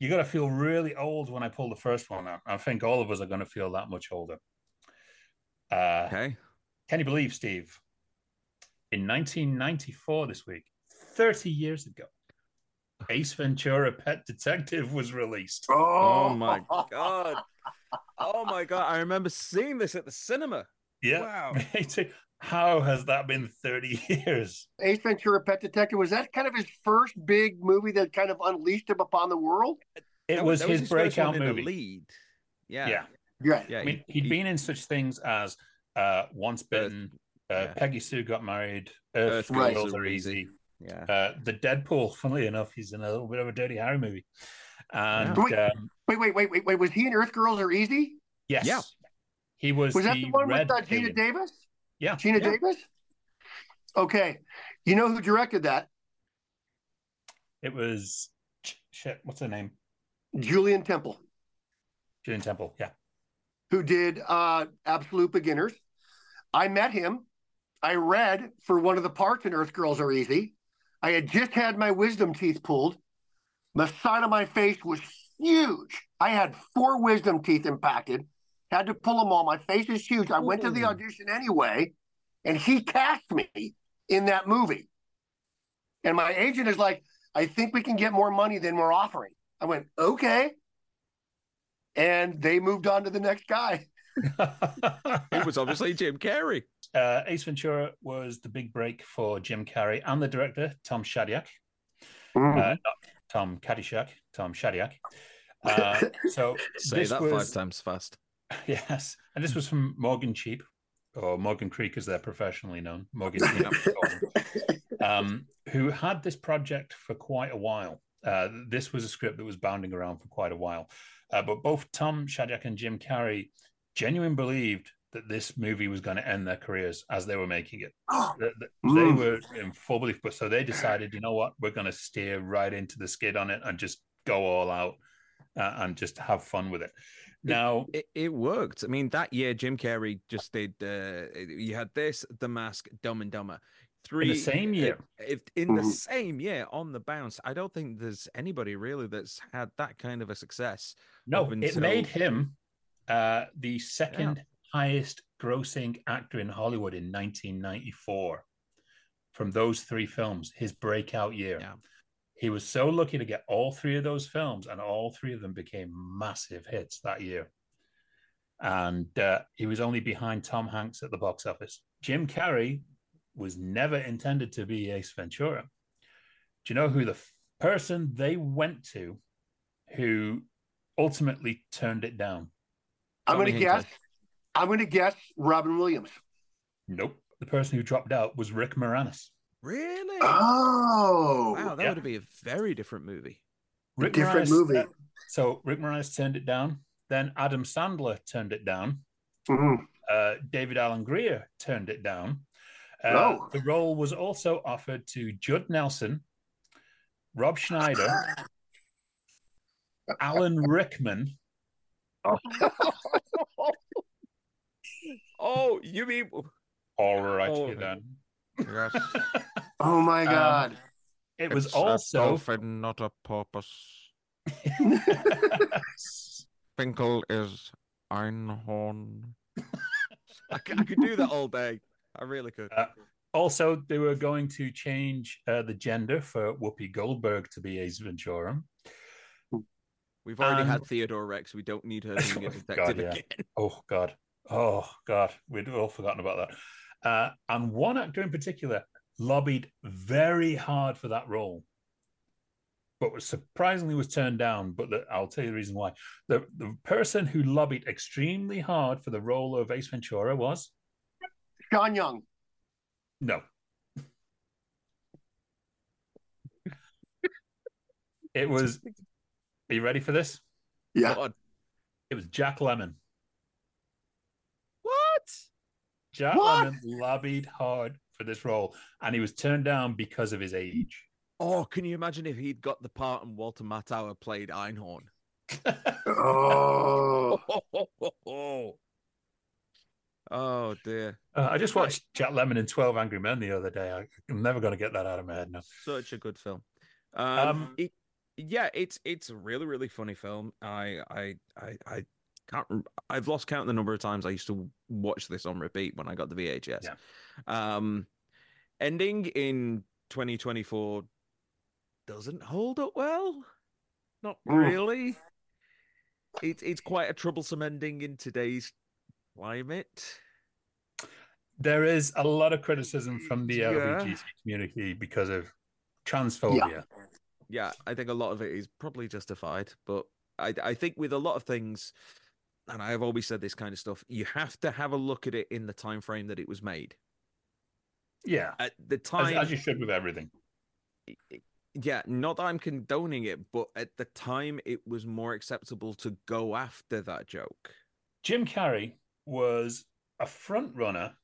you got to feel really old when I pull the first one out. I think all of us are going to feel that much older. Uh, Okay. Can you believe, Steve? In 1994, this week, 30 years ago, Ace Ventura Pet Detective was released. Oh my god. Oh my god. I remember seeing this at the cinema. Yeah. Wow. How has that been 30 years? Ace Ventura: Pet Detective was that kind of his first big movie that kind of unleashed him upon the world? It That was that his first breakout one in the movie. lead. Yeah. Yeah. Yeah. Yeah. I mean, he- he'd he- been in such things as uh, Once Bitten, uh, yeah. Peggy Sue Got Married, Earth, Earth Girls Are Easy. Yeah. Uh, the Dead Pool, funnily enough, he's in a little bit of a Dirty Harry movie. And Wait. um, Wait, wait, wait, wait, wait. Was he in Earth Girls Are Easy? yes, Yeah. he was, Was that the the one with uh, Geena. Davis? Yeah. Geena Yeah. Davis? Okay. You know who directed that? It was shit. What's her name? Julien Temple, Julien Temple. Yeah. who did uh, Absolute Beginners. I met him. I read for one of the parts in Earth Girls Are Easy. I had just had my wisdom teeth pulled. The side of my face was huge. I had four wisdom teeth impacted. Had to pull them all. My face is huge. I went to the audition anyway, and he cast me in that movie. And my agent is like, I think we can get more money than we're offering. I went, okay. And they moved on to the next guy. It was obviously Jim Carrey. Uh, Ace Ventura was the big break for Jim Carrey and the director Tom Shadyac. Mm-hmm. Uh, not Tom Caddyshack, Tom Shadyac. Uh, so Say this that was, five times fast. Yes, and this was from Morgan Cheap, or Morgan Creek as they're professionally known. Morgan Cheap, um, who had this project for quite a while. Uh, this was a script that was bounding around for quite a while, uh, but both Tom Shadyac and Jim Carrey genuinely believed that this movie was going to end their careers as they were making it. Th- th- They Mm. were in full belief, but so they decided, you know what, we're going to steer right into the skid on it and just go all out uh, and just have fun with it. Now, It, it worked. I mean, that year Jim Carrey just did. Uh, you had this, The Mask, Dumb and Dumber. Three in the same uh, year. if in the Mhm. same year on the bounce. I don't think there's anybody really that's had that kind of a success. No, up it made him uh, the second highest grossing actor in Hollywood in 1994. From those three films, his breakout year. Yeah. He was so lucky to get all three of those films, and all three of them became massive hits that year. And uh, he was only behind Tom Hanks at the box office. Jim Carrey was never intended to be Ace Ventura. Do you know who the f- person they went to who ultimately turned it down? I'm going to guess. Hinkley. I'm going to guess Robin Williams. Nope. The person who dropped out was Rick Moranis. Really? Oh, wow, that yeah. would be a very different movie. Rick different Moranis- movie. uh, so Rick Moranis turned it down. Then Adam Sandler turned it down. Mhm. Uh, David Alan Grier turned it down. Uh, Oh. The role was also offered to Judd Nelson, Rob Schneider, Alan Rickman, Oh, you mean? all right Oh. then. Yes. oh my Um, God. It was It's a also dolphin, not a porpoise. Finkel is Einhorn. I, c- I could do that all day. I really could. Uh, also, they were going to change uh, the gender for Whoopi Goldberg to be Ace Ventura. We've already and- had Theodore Rex. We don't need her being a God, detective yeah. again. Oh God, oh God, we'd all forgotten about that. Uh, and one actor in particular lobbied very hard for that role, but was surprisingly was turned down. But the, I'll tell you the reason why. The the person who lobbied extremely hard for the role of Ace Ventura was Sean Young. no. It was. Are you ready for this? Yeah. God. It was Jack Lemmon. What? Jack What? Lemmon lobbied hard for this role, and he was turned down because of his age. Oh, can you imagine if he'd got the part and Walter Matthau played Einhorn? Oh. Oh, dear. Uh, I just watched Jack Lemmon in Twelve Angry Men the other day. I, I'm never going to get that out of my head now. Such a good film. Um, Um, it, yeah, it's it's a really really funny film. I I I I can't. I've lost count the number of times I used to watch this on repeat when I got the VHS. Yeah. Um, ending in 2024 doesn't hold up well. Not really. It's it's quite a troublesome ending in today's climate. There is a lot of criticism from the Yeah. LGBT community because of transphobia. yeah, I think a lot of it is probably justified, but I I think with a lot of things, and I have always said this kind of stuff, you have to have a look at it in the time frame that it was made. Yeah, At the as, time, as you should with everything. yeah, not that I'm condoning it, but at the time, it was more acceptable to go after that joke. Jim Carrey was a front runner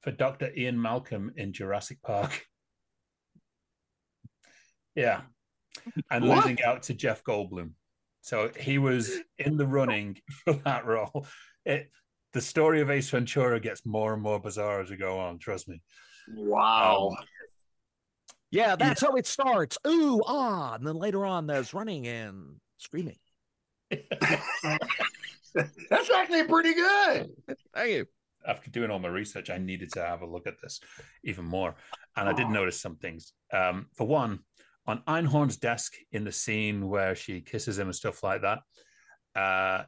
for Dr. Ian Malcolm in Jurassic Park. Yeah. And What? losing out to Jeff Goldblum. So he was in the running for that role. It the story of Ace Ventura gets more and more bizarre as we go on, trust me. Wow. Um, Yeah, that's how it starts. Ooh, ah, and then later on, there's running and screaming. That's actually pretty good. Thank you. after doing all my research, I needed to have a look at this even more. And I did notice some things. Um, for one, on Einhorn's desk in the scene where she kisses him and stuff like that, uh,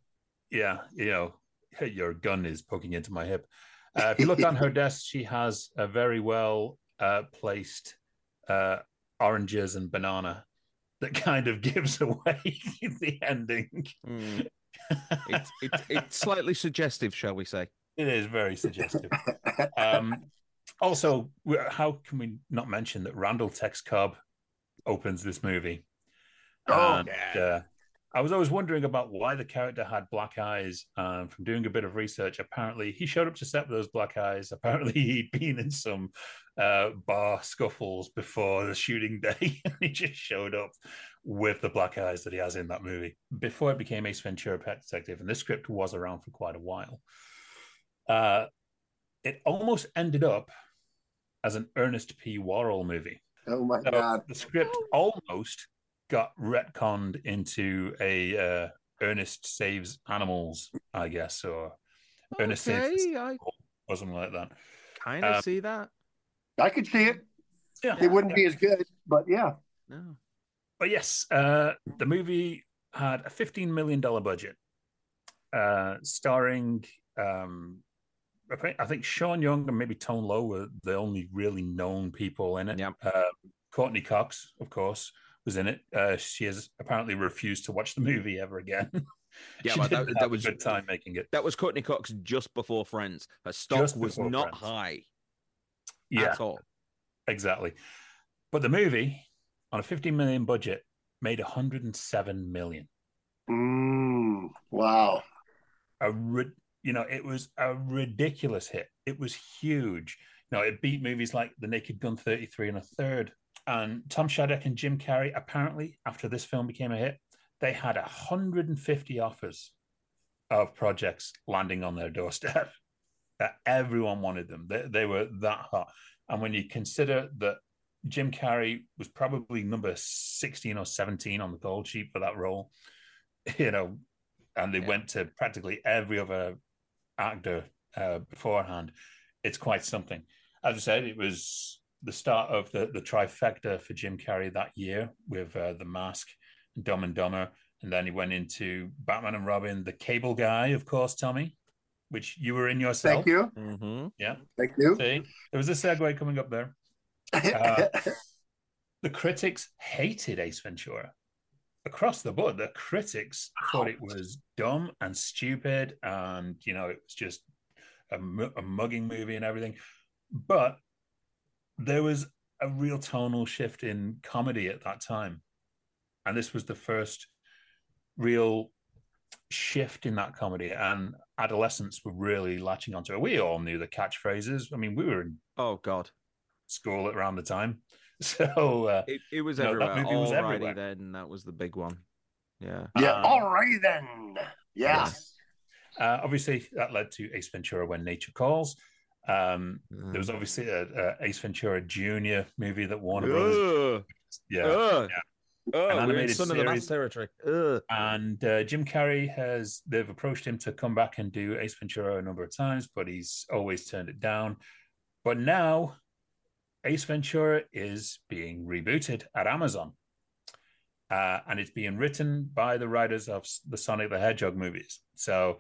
yeah, you know, your gun is poking into my hip. Uh, if you look on her desk, she has a very well uh, placed uh, oranges and banana that kind of gives away the ending. Mm. It's, it's it's slightly suggestive, shall we say? It is very suggestive. um, also, how can we not mention that Randall Tex Cobb opens this movie? Oh, And, uh, I was always wondering about why the character had black eyes. Um, from doing a bit of research, apparently he showed up to set with those black eyes. Apparently he'd been in some uh, bar scuffles before the shooting day. and he just showed up with the black eyes that he has in that movie before it became Ace Ventura: Pet Detective. And this script was around for quite a while. Uh, it almost ended up as an Ernest P. Worrell movie. Oh my So god. the script almost got retconned into a uh, Ernest Saves Animals, I guess, or Ernest Saves I or something like that. kind of Um, see that. I could see it. Yeah, It wouldn't be as good, but yeah. No. But yes, uh, the movie had a $15 million budget, uh, starring, um, I, think, I think Sean Young and maybe Tone Loc were the only really known people in it. Yep. Uh, Courteney Cox, of course, was in it. Uh, she has apparently refused to watch the movie ever again. Yeah, but that, that have a was good time making it. that was Courteney Cox just before Friends. Her stock was not Friends. high Yeah, at all. exactly. But the movie, on a 15 million budget, made 107 million. Mm, wow. a ri- you know it was a ridiculous hit. It was huge. You know it beat movies like the naked gun 33 and a third. And tom Shadyac and jim carrey apparently after this film became a hit they had 150 offers of projects landing on their doorstep that everyone wanted them. They, they were that hot. And when you consider that jim carrey was probably number 16 or 17 on the gold sheet for that role you know and they Yeah. went to practically every other actor uh, beforehand. It's quite something. As I said, it was the start of the the trifecta for Jim Carrey that year with uh, The Mask, and Dumb and Dumber, and then he went into Batman and Robin, The Cable Guy, of course, Tommy, which you were in yourself. Thank you. Mm-hmm. Yeah, Thank you. see, there was a segue coming up there. Uh, the critics hated Ace Ventura. Across the board, the critics thought it was dumb and stupid, and you know it was just a, a mugging movie and everything. But there was a real tonal shift in comedy at that time, and this was the first real shift in that comedy. And adolescents were really latching onto it. We all knew the catchphrases. I mean, we were in Oh God, school at around the time. So uh, it, it was No, that everywhere. movie was Alrighty everywhere. then, that was the big one. Yeah. yeah. Um, All right then. Yeah. Uh, obviously, that led to Ace Ventura: When Nature Calls. Um, there was Mm. obviously a, a Ace Ventura Junior movie that Warner Brothers, Ugh. yeah, Ugh. An Ugh, animated Son of the series. Territory. Ugh. and uh, Jim Carrey has they've approached him to come back and do Ace Ventura a number of times, but he's always turned it down. But now, Ace Ventura is being rebooted at Amazon, uh, and it's being written by the writers of the Sonic the Hedgehog movies. So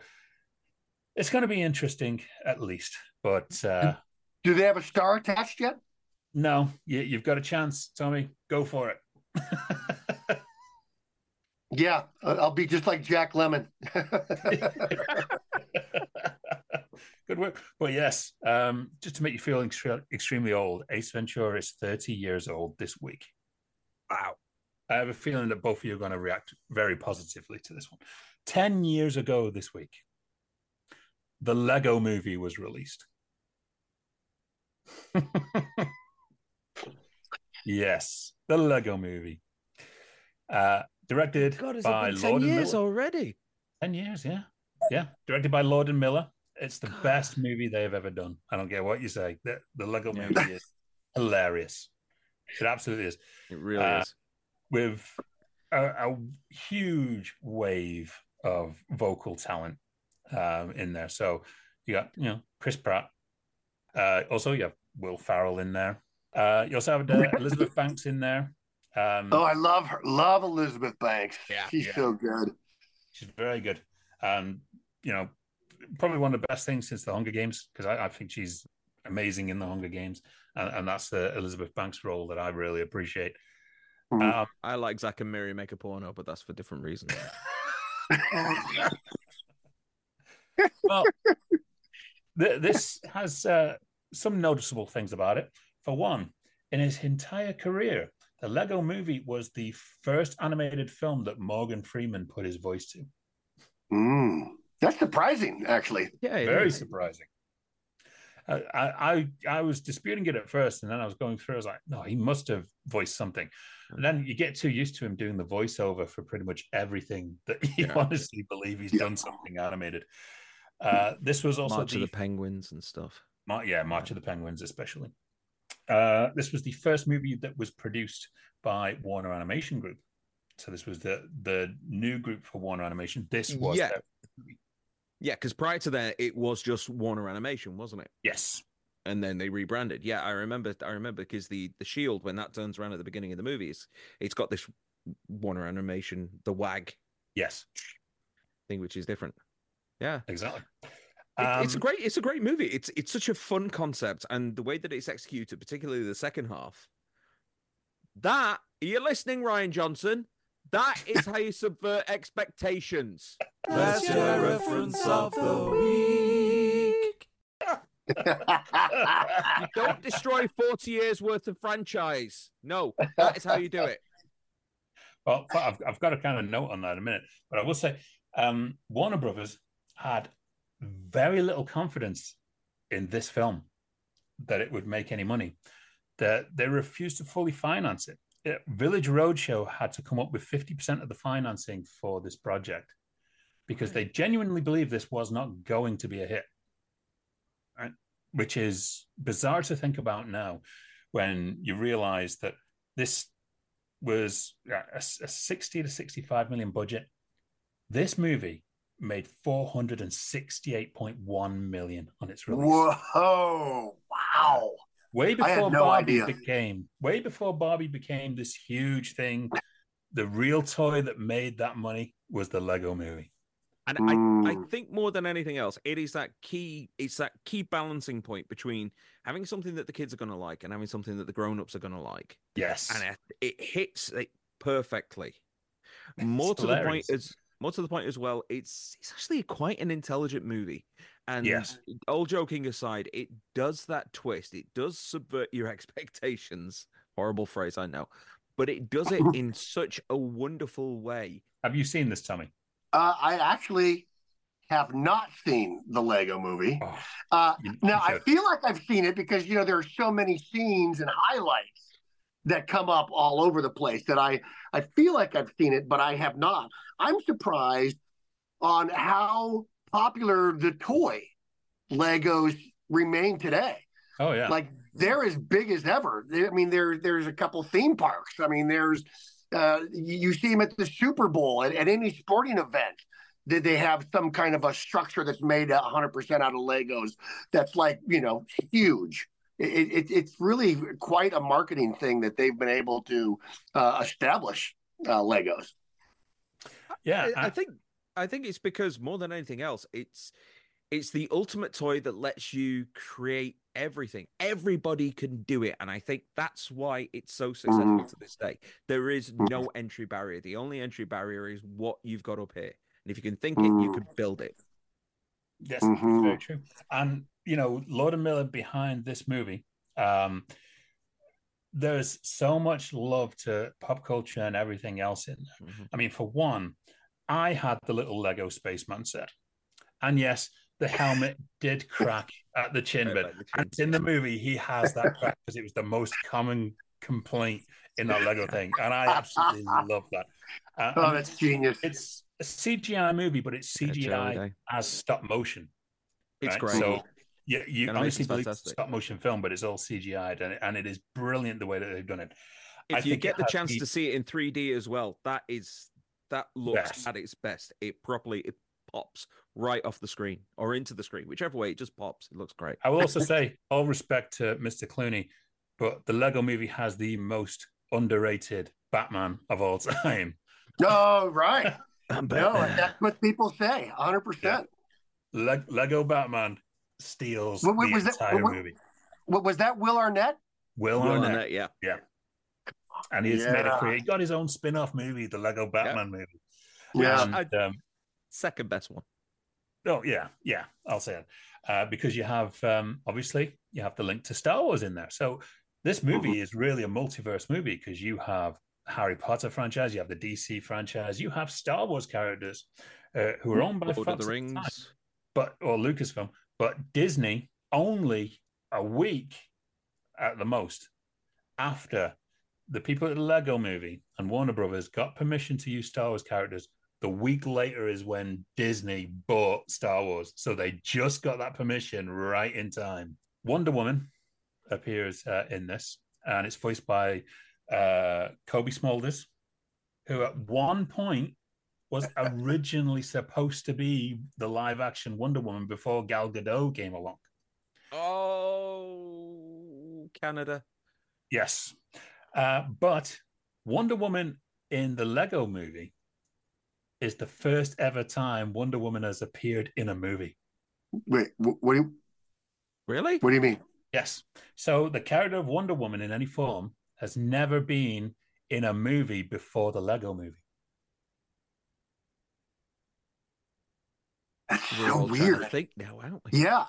it's going to be interesting, at least. But uh, Do they have a star attached yet? no, you, you've got a chance, Tommy. Go for it. Yeah. I'll be just like Jack Lemmon. Good work. But yes, um, just to make you feel extre- extremely old, Ace Ventura is 30 years old this week. Wow. I have a feeling that both of you are going to react very positively to this one. 10 years ago this week, the Lego movie was released. yes, the Lego movie. Uh, directed God, by it been ten Lord and years Miller. already? 10 years, yeah. Yeah. Directed by Lord and Miller. It's the God. best movie they've ever done. I don't care what you say. The, the Lego Yeah. movie is hilarious. It absolutely is. It really Uh, is. With a, a huge wave of vocal talent um, in there. So you got, you know, Chris Pratt. Uh, also, you have Will Ferrell in there. Uh, you also have uh, Elizabeth Banks in there. Um, oh, I love her. Love Elizabeth Banks. Yeah. She's Yeah. so good. She's very good. Um, you know, probably one of the best things since the Hunger Games because I, I think she's amazing in the Hunger Games, and, and that's the Elizabeth Banks role that I really appreciate. Mhm. Um, I like Zack and Miri make a porno, but that's for different reasons. well, th- this has uh, some noticeable things about it. For one, in his entire career, the Lego Movie was the first animated film that Morgan Freeman put his voice to. Mm. That's surprising, actually. yeah, very is. surprising. Uh, I, I I was disputing it at first, and then I was going through. I was like, no, he must have voiced something. And then you get too used to him doing the voiceover for pretty much everything that you Yeah. honestly believe he's Yeah. done something animated. Uh, this was also March the, of the Penguins and stuff. Mar- yeah March of the Penguins, especially. Uh, this was the first movie that was produced by Warner Animation Group. So this was the the new group for Warner Animation. This was Yeah. Yeah, because prior to that, it was just Warner Animation, wasn't it? yes, And then they rebranded. Yeah, I remember. I remember because the the Shield, when that turns around at the beginning of the movies, it's got this Warner Animation, the WAG yes, thing, which is different. Yeah, exactly. It- it's a Um, great it's a great movie it's it's such a fun concept and the way that it's executed particularly the second half that are you listening Rian Johnson that is how you subvert expectations That's your reference of the week. you don't destroy 40 years worth of franchise no that is how you do it Well, I've, I've got a kind of note on that in a minute, but I will say um, Warner Brothers had very little confidence in this film that it would make any money. That they refused to fully finance it. It- Village Roadshow had to come up with 50% of the financing for this project because they genuinely believe this was not going to be a hit. Right? Which is bizarre to think about now when you realize that this was a, a 60 to 65 million budget. This movie made 468.1 million on its release. Whoa! Wow! Way before no Barbie idea. became way before Barbie became this huge thing, the real toy that made that money was the Lego movie. And Mm. I, I think more than anything else, it is that key. It's that key balancing point between having something that the kids are going to like and having something that the grown-ups are going to like, Yes. and it, it hits it perfectly. More It's to the point is more to the point as well. It's it's actually quite an intelligent movie. And Yes. all joking aside, it does that twist. It does subvert your expectations. Horrible phrase, I know, but it does it in such a wonderful way. Have you seen this, Tommy? Uh, I actually have not seen the Lego movie. Oh, Uh, now you I feel like I've seen it because you know there are so many scenes and highlights that come up all over the place that I I feel like I've seen it, but I have not. I'm surprised on how popular the toy Legos remain today. oh yeah. Like they're as big as ever. I mean, there there's a couple theme parks. I mean, there's uh, you see them at the Super Bowl at, at any sporting event. That they have some kind of a structure that's made 100% out of Legos. That's like you know huge. It, it, it's really quite a marketing thing that they've been able to uh, establish. Uh, Legos. yeah. I, I I- think I think it's because more than anything else, it's it's the ultimate toy that lets you create everything. Everybody can do it, and I think that's why it's so successful Mhm. to this day. There is no entry barrier. The only entry barrier is what you've got up here, and if you can think it, you Mm. can build it. Yes, Mhm. very true. And you know, Lord and Miller behind this movie, um, there's so much love to pop culture and everything else in there. Mhm. I mean, for one, I had the little Lego spaceman set, and yes, the helmet did crack at the chin bit. like And in the movie, he has that crack because it was the most common complaint in that Lego thing, and I absolutely love that. Uh, Oh, that's genius. it's a CGI movie, but it's CGI as stop motion. It's right? great. So you, you Animation's honestly believe it's fantastic. stop motion film, but it's all CGI'd, and, and it is brilliant the way that they've done it. I if you get the chance the- to see it in 3D as well, that is that looks Best. at its best. It properly it pops right off the screen or into the screen, whichever way. It just pops. It looks great. I will also say, all respect to Mr. Clooney, but the Lego movie has the most underrated Batman of all time. No, right. I'm No, that's what people say. 100%. Le- Lego Batman steals What- what the was that- entire what- movie. What was that? Will Arnett? Will Will Arnett, Arnett, yeah. and he's made a career. He got his own spin-off movie, the Lego Batman movie. Yeah. And, um, Second best one. Oh yeah, yeah, I'll say it uh, because you have um, obviously you have the link to Star Wars in there. So this movie is really a multiverse movie because you have Harry Potter franchise, you have the DC franchise, you have Star Wars characters uh, who are owned by Lord of the at the time, Rings. but or Lucasfilm, but Disney only a week at the most after the people at the Lego movie and Warner Brothers got permission to use Star Wars characters. The week later is when Disney bought Star Wars. So they just got that permission right in time. Wonder Woman appears uh, in this, and it's voiced by uh, Cobie Smulders, who at one point was originally supposed to be the live action Wonder Woman before Gal Gadot came along. Oh, Canada. Yes. Uh, but Wonder Woman in the Lego movie is the first ever time Wonder Woman has appeared in a movie. Wait, what do you Really? what do you mean? Yes. So the character of Wonder Woman in any form has never been in a movie before the Lego movie. That's We're so all trying to weird. think now, aren't we? Yeah.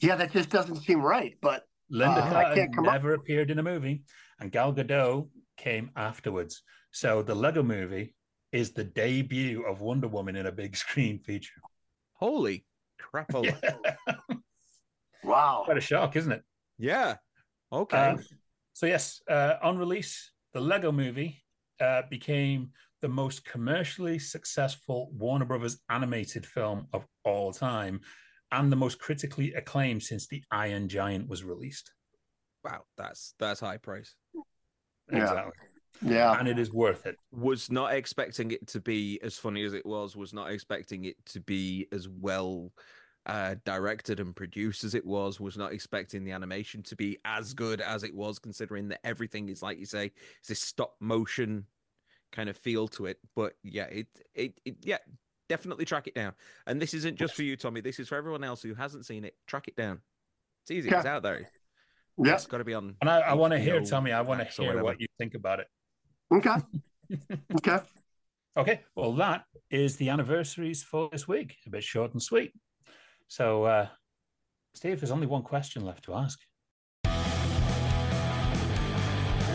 Yeah, that just doesn't seem right. But Linda Uh, I Carter can't come up- never appeared in a movie, and Gal Gadot came afterwards. So the Lego movie is the debut of Wonder Woman in a big screen feature. Holy crap! Yeah. wow. Quite a shock, isn't it? Yeah. Okay. Uh, so yes, uh, on release, the Lego Movie uh, became the most commercially successful Warner Brothers animated film of all time, and the most critically acclaimed since the Iron Giant was released. wow, that's that's high praise. Yeah. Exactly. Yeah. And it is worth it. Was not expecting it to be as funny as it was. Was not expecting it to be as well uh, directed and produced as it was. Was not expecting the animation to be as good as it was, considering that everything is like you say, it's this stop motion kind of feel to it. But yeah, it it, it yeah, definitely track it down. And this isn't just for you, Tommy. This is for everyone else who hasn't seen it. Track it down. It's easy. Yeah. It's out there. Yeah. It's got to be on. And I, I want to hear, Tommy, I want to hear what you think about it. Okay. okay. Okay, well, that is the anniversaries for this week. A bit short and sweet. So, uh, Steve, there's only one question left to ask.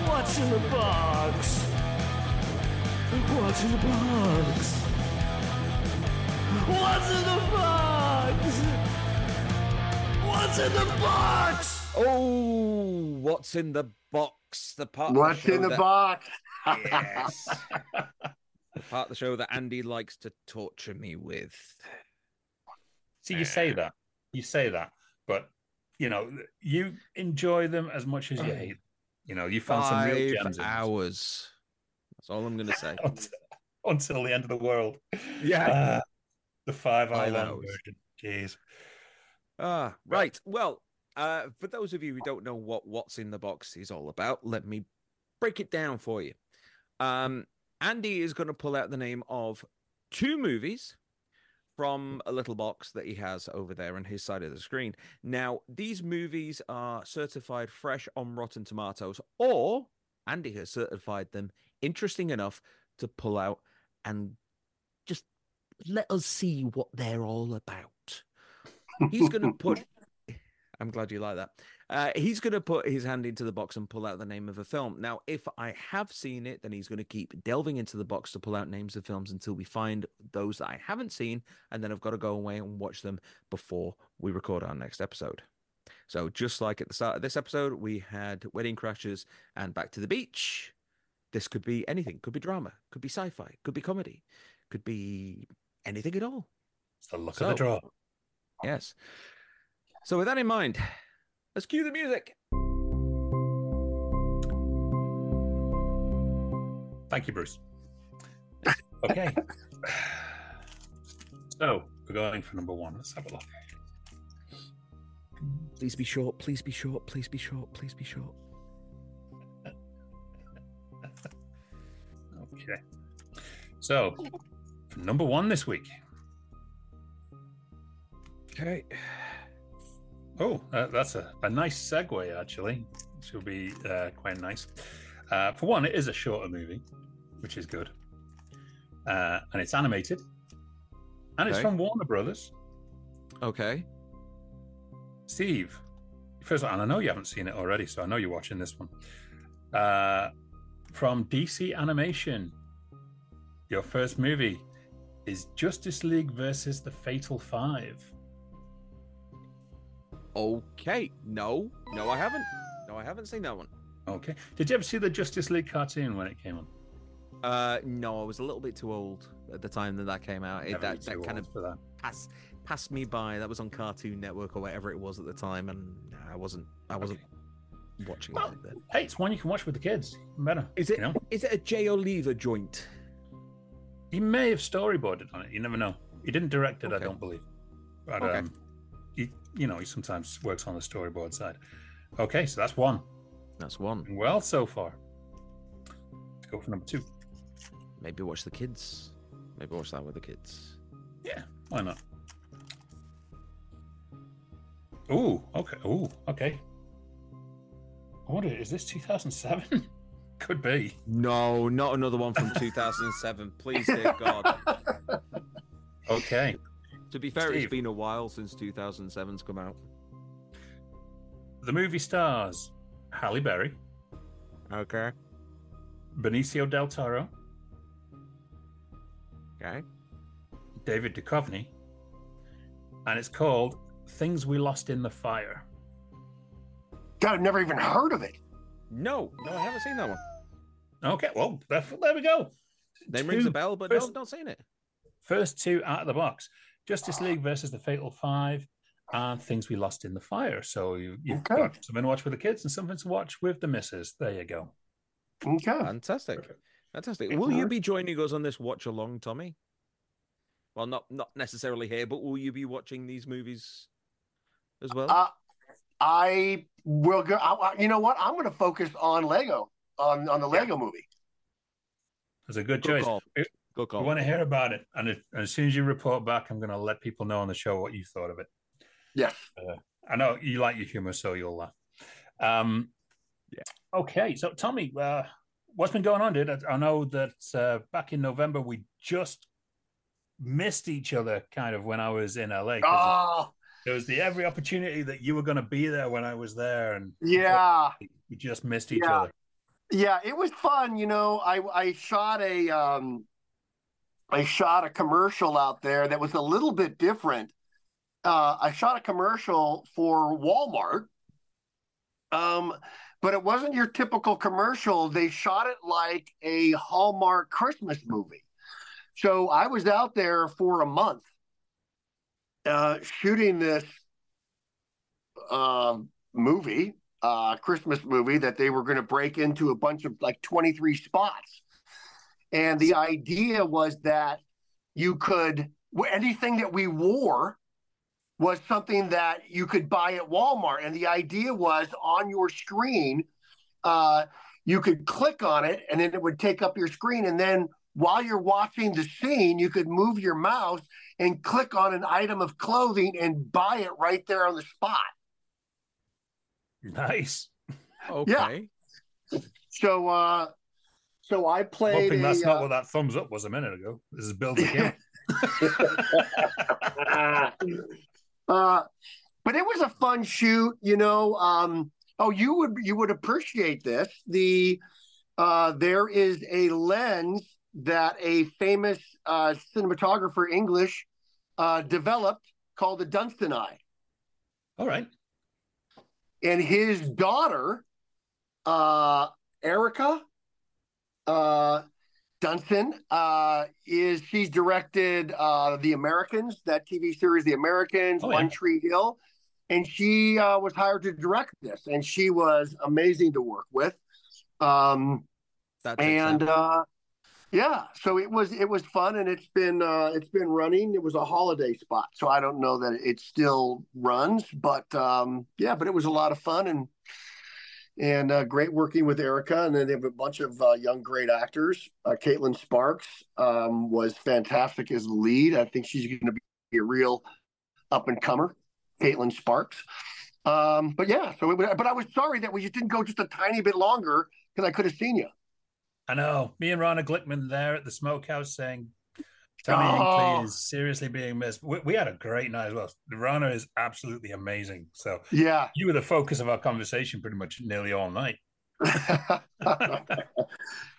What's in the box? Oh, what's in the box? What's in the box? What's in the box? Oh, what's in the box? The part. What's show in the that- box? Yes. the part of the show that Andy likes to torture me with. See, you say that, you say that, but you know, you enjoy them as much as you hate. them. You know, you found some real Five gems in this. hours. That's all I'm going to say. until, the end of the world. Yeah. Ah, the five hours. version. Jeez. Ah, right. Well, uh, for those of you who don't know what what's in the box is all about, let me break it down for you. Um, Andy is going to pull out the name of two movies from a little box that he has over there on his side of the screen. Now, these movies are certified fresh on Rotten Tomatoes, or Andy has certified them interesting enough to pull out and just let us see what they're all about. He's going to put. I'm glad you like that. Uh, he's going to put his hand into the box and pull out the name of a film. Now, if I have seen it, then he's going to keep delving into the box to pull out names of films until we find those that I haven't seen, and then I've got to go away and watch them before we record our next episode. So, just like at the start of this episode, we had Wedding Crashers and Back to the Beach. This could be anything. Could be drama. Could be sci-fi. Could be comedy. Could be anything at all. It's the luck So- of the draw. Yes. So with that in mind, let's cue the music. Thank you, Bruce. Okay. so we're going for number one. Let's have a look. Please be short. Please be short. Please be short. Please be short. Okay. So, number one this week. Okay. Oh, uh, that's a, a nice segue, actually. This will be uh, quite nice. Uh, for one, it is a shorter movie, which is good. Uh, and it's animated. And it's Okay. from Warner Brothers. Okay. Steve, first of all, and I know you haven't seen it already, so I know you're watching this one. From DC Animation, your first movie is Justice League versus the Fatal Five. Okay. No. No, I haven't. No, I haven't seen that one. Okay. Did you ever see the Justice League cartoon when it came on? Uh, no, I was a little bit too old at the time that that came out. It, that that kind of that. passed passed me by. That was on Cartoon Network or whatever it was at the time, and I wasn't. I wasn't watching Well, it then. Hey, it's one you can watch with the kids. Better. Is it? You know, Is it a Jay Oliva joint? he may have storyboarded on it. You never know. He didn't direct it, I don't believe. But Okay. um, he, you know, he sometimes works on the storyboard side. Okay, so that's one. That's one. Well, so far. Let's go for number two. Maybe watch the kids. Maybe watch that with the kids. Yeah, why not? Ooh, okay. Ooh, okay. I wonder, is this 2007? Could be. No, not another one from 2007. Please, dear God. Okay. To be fair, Steve. it's been a while since 2007's come out. The movie stars Halle Berry, Okay. Benicio del Toro, Okay. David Duchovny, and it's called Things We Lost in the Fire. God, I've never even heard of it. No, no, I haven't seen that one. Okay, well, there, there we go. Name rings a bell, but first- no, not seen it. First two out of the box Justice League versus the Fatal Five and Things We Lost in the Fire. So you, you've Okay. got something to watch with the kids and something to watch with the missus. There you go. Okay. Fantastic. Fantastic. Will you be joining us on this watch along, Tommy? Well, not not necessarily here, but will you be watching these movies as well? Uh, I will go. I, you know what? I'm going to focus on Lego on on the Lego movie. That's a good Good choice. call. We- Good We want to hear about it, and, it, and as soon as you report back, I'm going to let people know on the show what you thought of it. Yes. I know you like your humor, so you'll laugh. Um, Yeah. Okay, so Tommy, uh, what's been going on, dude? I, I know that uh, back in November we just missed each other, kind of when I was in LA. Oh, There was the every opportunity that you were going to be there when I was there, and yeah. we just missed each Yeah. other. Yeah, it was fun. You know, I I shot a um, I shot a commercial out there that was a little bit different. Uh, I shot a commercial for Walmart, um, but it wasn't your typical commercial. They shot it like a Hallmark Christmas movie. So I was out there for a month uh, shooting this uh, movie uh, Christmas movie that they were going to break into a bunch of like 23 spots. And the idea was that you could, anything that we wore was something that you could buy at Walmart. And the idea was on your screen, uh, you could click on it and then it would take up your screen. And then while you're watching the scene, you could move your mouse and click on an item of clothing and buy it right there on the spot. Nice. Okay. So, uh, so I I'm played. hoping that's a, not uh, what that thumbs up was a minute ago. This is Bill McKim. uh, but it was a fun shoot, you know. Um, oh, you would you would appreciate this. The uh, there is a lens that a famous uh, cinematographer English uh, developed called the Dunton eye, All right. and his daughter, uh, Erica uh, Dunton, uh, is she's directed uh, The Americans, that TV series, The Americans, Oh, yeah. One Tree Hill, and she uh, was hired to direct this, and she was amazing to work with. Um, That and uh, yeah, so it was it was fun, and it's been uh, it's been running. It was a holiday spot, so I don't know that it still runs, but um, yeah, but it was a lot of fun and and uh, great working with Erica, and then they have a bunch of uh, young great actors. Uh, Caitlin Sparks um, was fantastic as the lead. I think she's going to be a real up and comer, Caitlin Sparks. Um, but yeah, so it but I was sorry that we just didn't go just a tiny bit longer because I could have seen you. I know. Me and Rana Glickman there at the smokehouse saying, Tommy Oh. Hinkley is seriously being missed. We, we had a great night as well. Rana is absolutely amazing. So Yeah. you were the focus of our conversation pretty much nearly all night.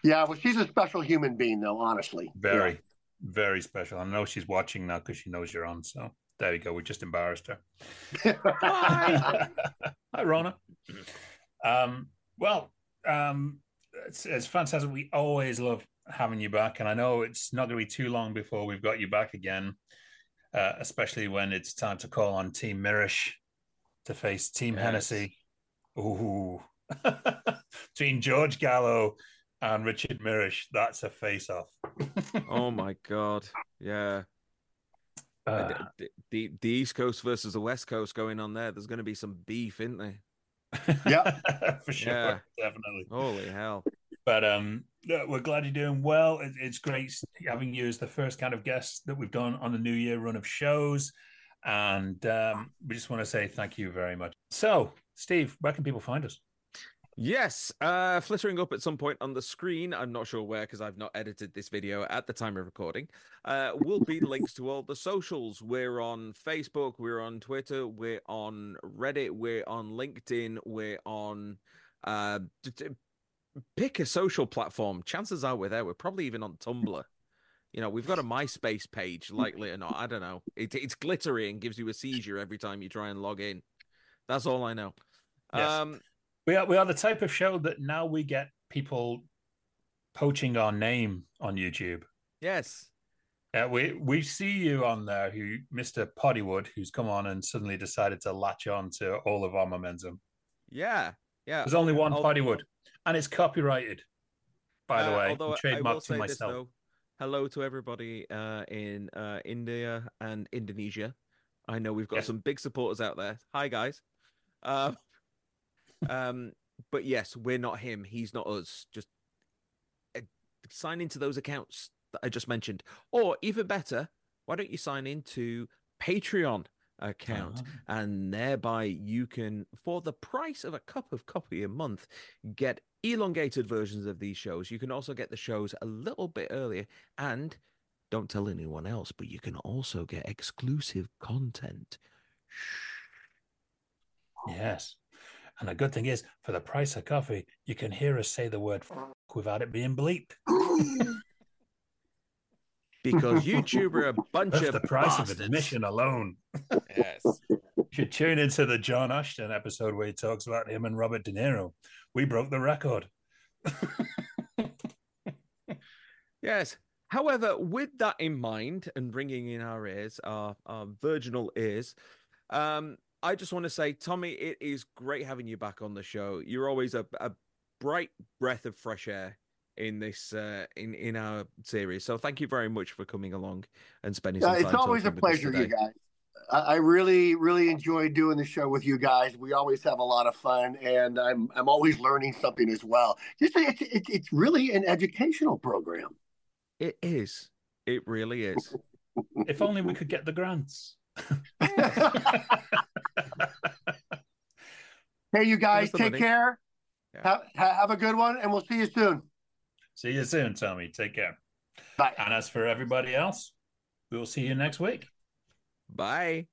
yeah, well, she's a special human being, though. Honestly, Very, very special. I know she's watching now because she knows you're on. So there you go. We just embarrassed her. Yeah. Hi, Rana. Um, well, um, it's, it's fantastic. We always love having you back, and I know it's not going to be too long before we've got you back again, uh, especially when it's time to call on Team Mirish to face Team Yes. Hennessy. Ooh, between George Gallo and Richard Mirish, that's a face-off. Oh my god. Yeah. Uh, the, the- the the East Coast versus the West Coast going on there. There's going to be some beef, isn't there? for sure, Yeah. definitely. Holy hell! But um, yeah, we're glad you're doing well. It, it's great having you as the first kind of guest that we've done on the New Year run of shows, and um, we just want to say thank you very much. So, Steve, where can people find us? Yes, uh, flittering up at some point on the screen. I'm not sure where because I've not edited this video at the time of recording. Uh, will be links to all the socials. We're on Facebook, we're on Twitter, we're on Reddit, we're on LinkedIn, we're on. Uh, d- d- pick a social platform. Chances are we're there. We're probably even on Tumblr. You know, we've got a MySpace page, likely or not. I don't know. It, it's glittery and gives you a seizure every time you try and log in. That's all I know. Yes. Um, We are we are the type of show that now we get people poaching our name on YouTube. yes. Yeah, we we see you on there, who Mister Poddywood, who's come on and suddenly decided to latch on to all of our momentum. Yeah, yeah. There's only one Poddywood, and it's copyrighted. by the Uh, way. although I- will say this, though, hello to everybody uh, in uh, India and Indonesia. I know we've got some big supporters out there. Hi guys. Um, but yes, we're not him. He's not us. Just uh, sign into those accounts that I just mentioned, or even better, why don't you sign into Patreon account? Ah. and thereby you can, for the price of a cup of coffee a month, get elongated versions of these shows. You can also get the shows a little bit earlier, and don't tell anyone else, but you can also get exclusive content. Yes. And the good thing is, for the price of coffee, you can hear us say the word without it being bleeped. Because YouTube are a bunch That's of the price bastards. of admission alone. Yes. You should tune into the John Ashton episode where he talks about him and Robert De Niro. We broke the record. Yes. However, with that in mind and bringing in our ears, our, our virginal ears, um, I just want to say, Tommy, it is great having you back on the show. You're always a, a bright breath of fresh air in this uh, in in our series. So thank you very much for coming along and spending some time. it's always a talking with us pleasure, you guys. I, I really, really enjoy doing the show with you guys. We always have a lot of fun, and I'm I'm always learning something as well. Just it's it's, it's really an educational program. It is. It really is. If only we could get the grants. Hey, you guys, take money. care. Yeah. Have, have a good one, and we'll see you soon. See you soon, Tommy. Take care. Bye. And as for everybody else, we will see you next week. Bye.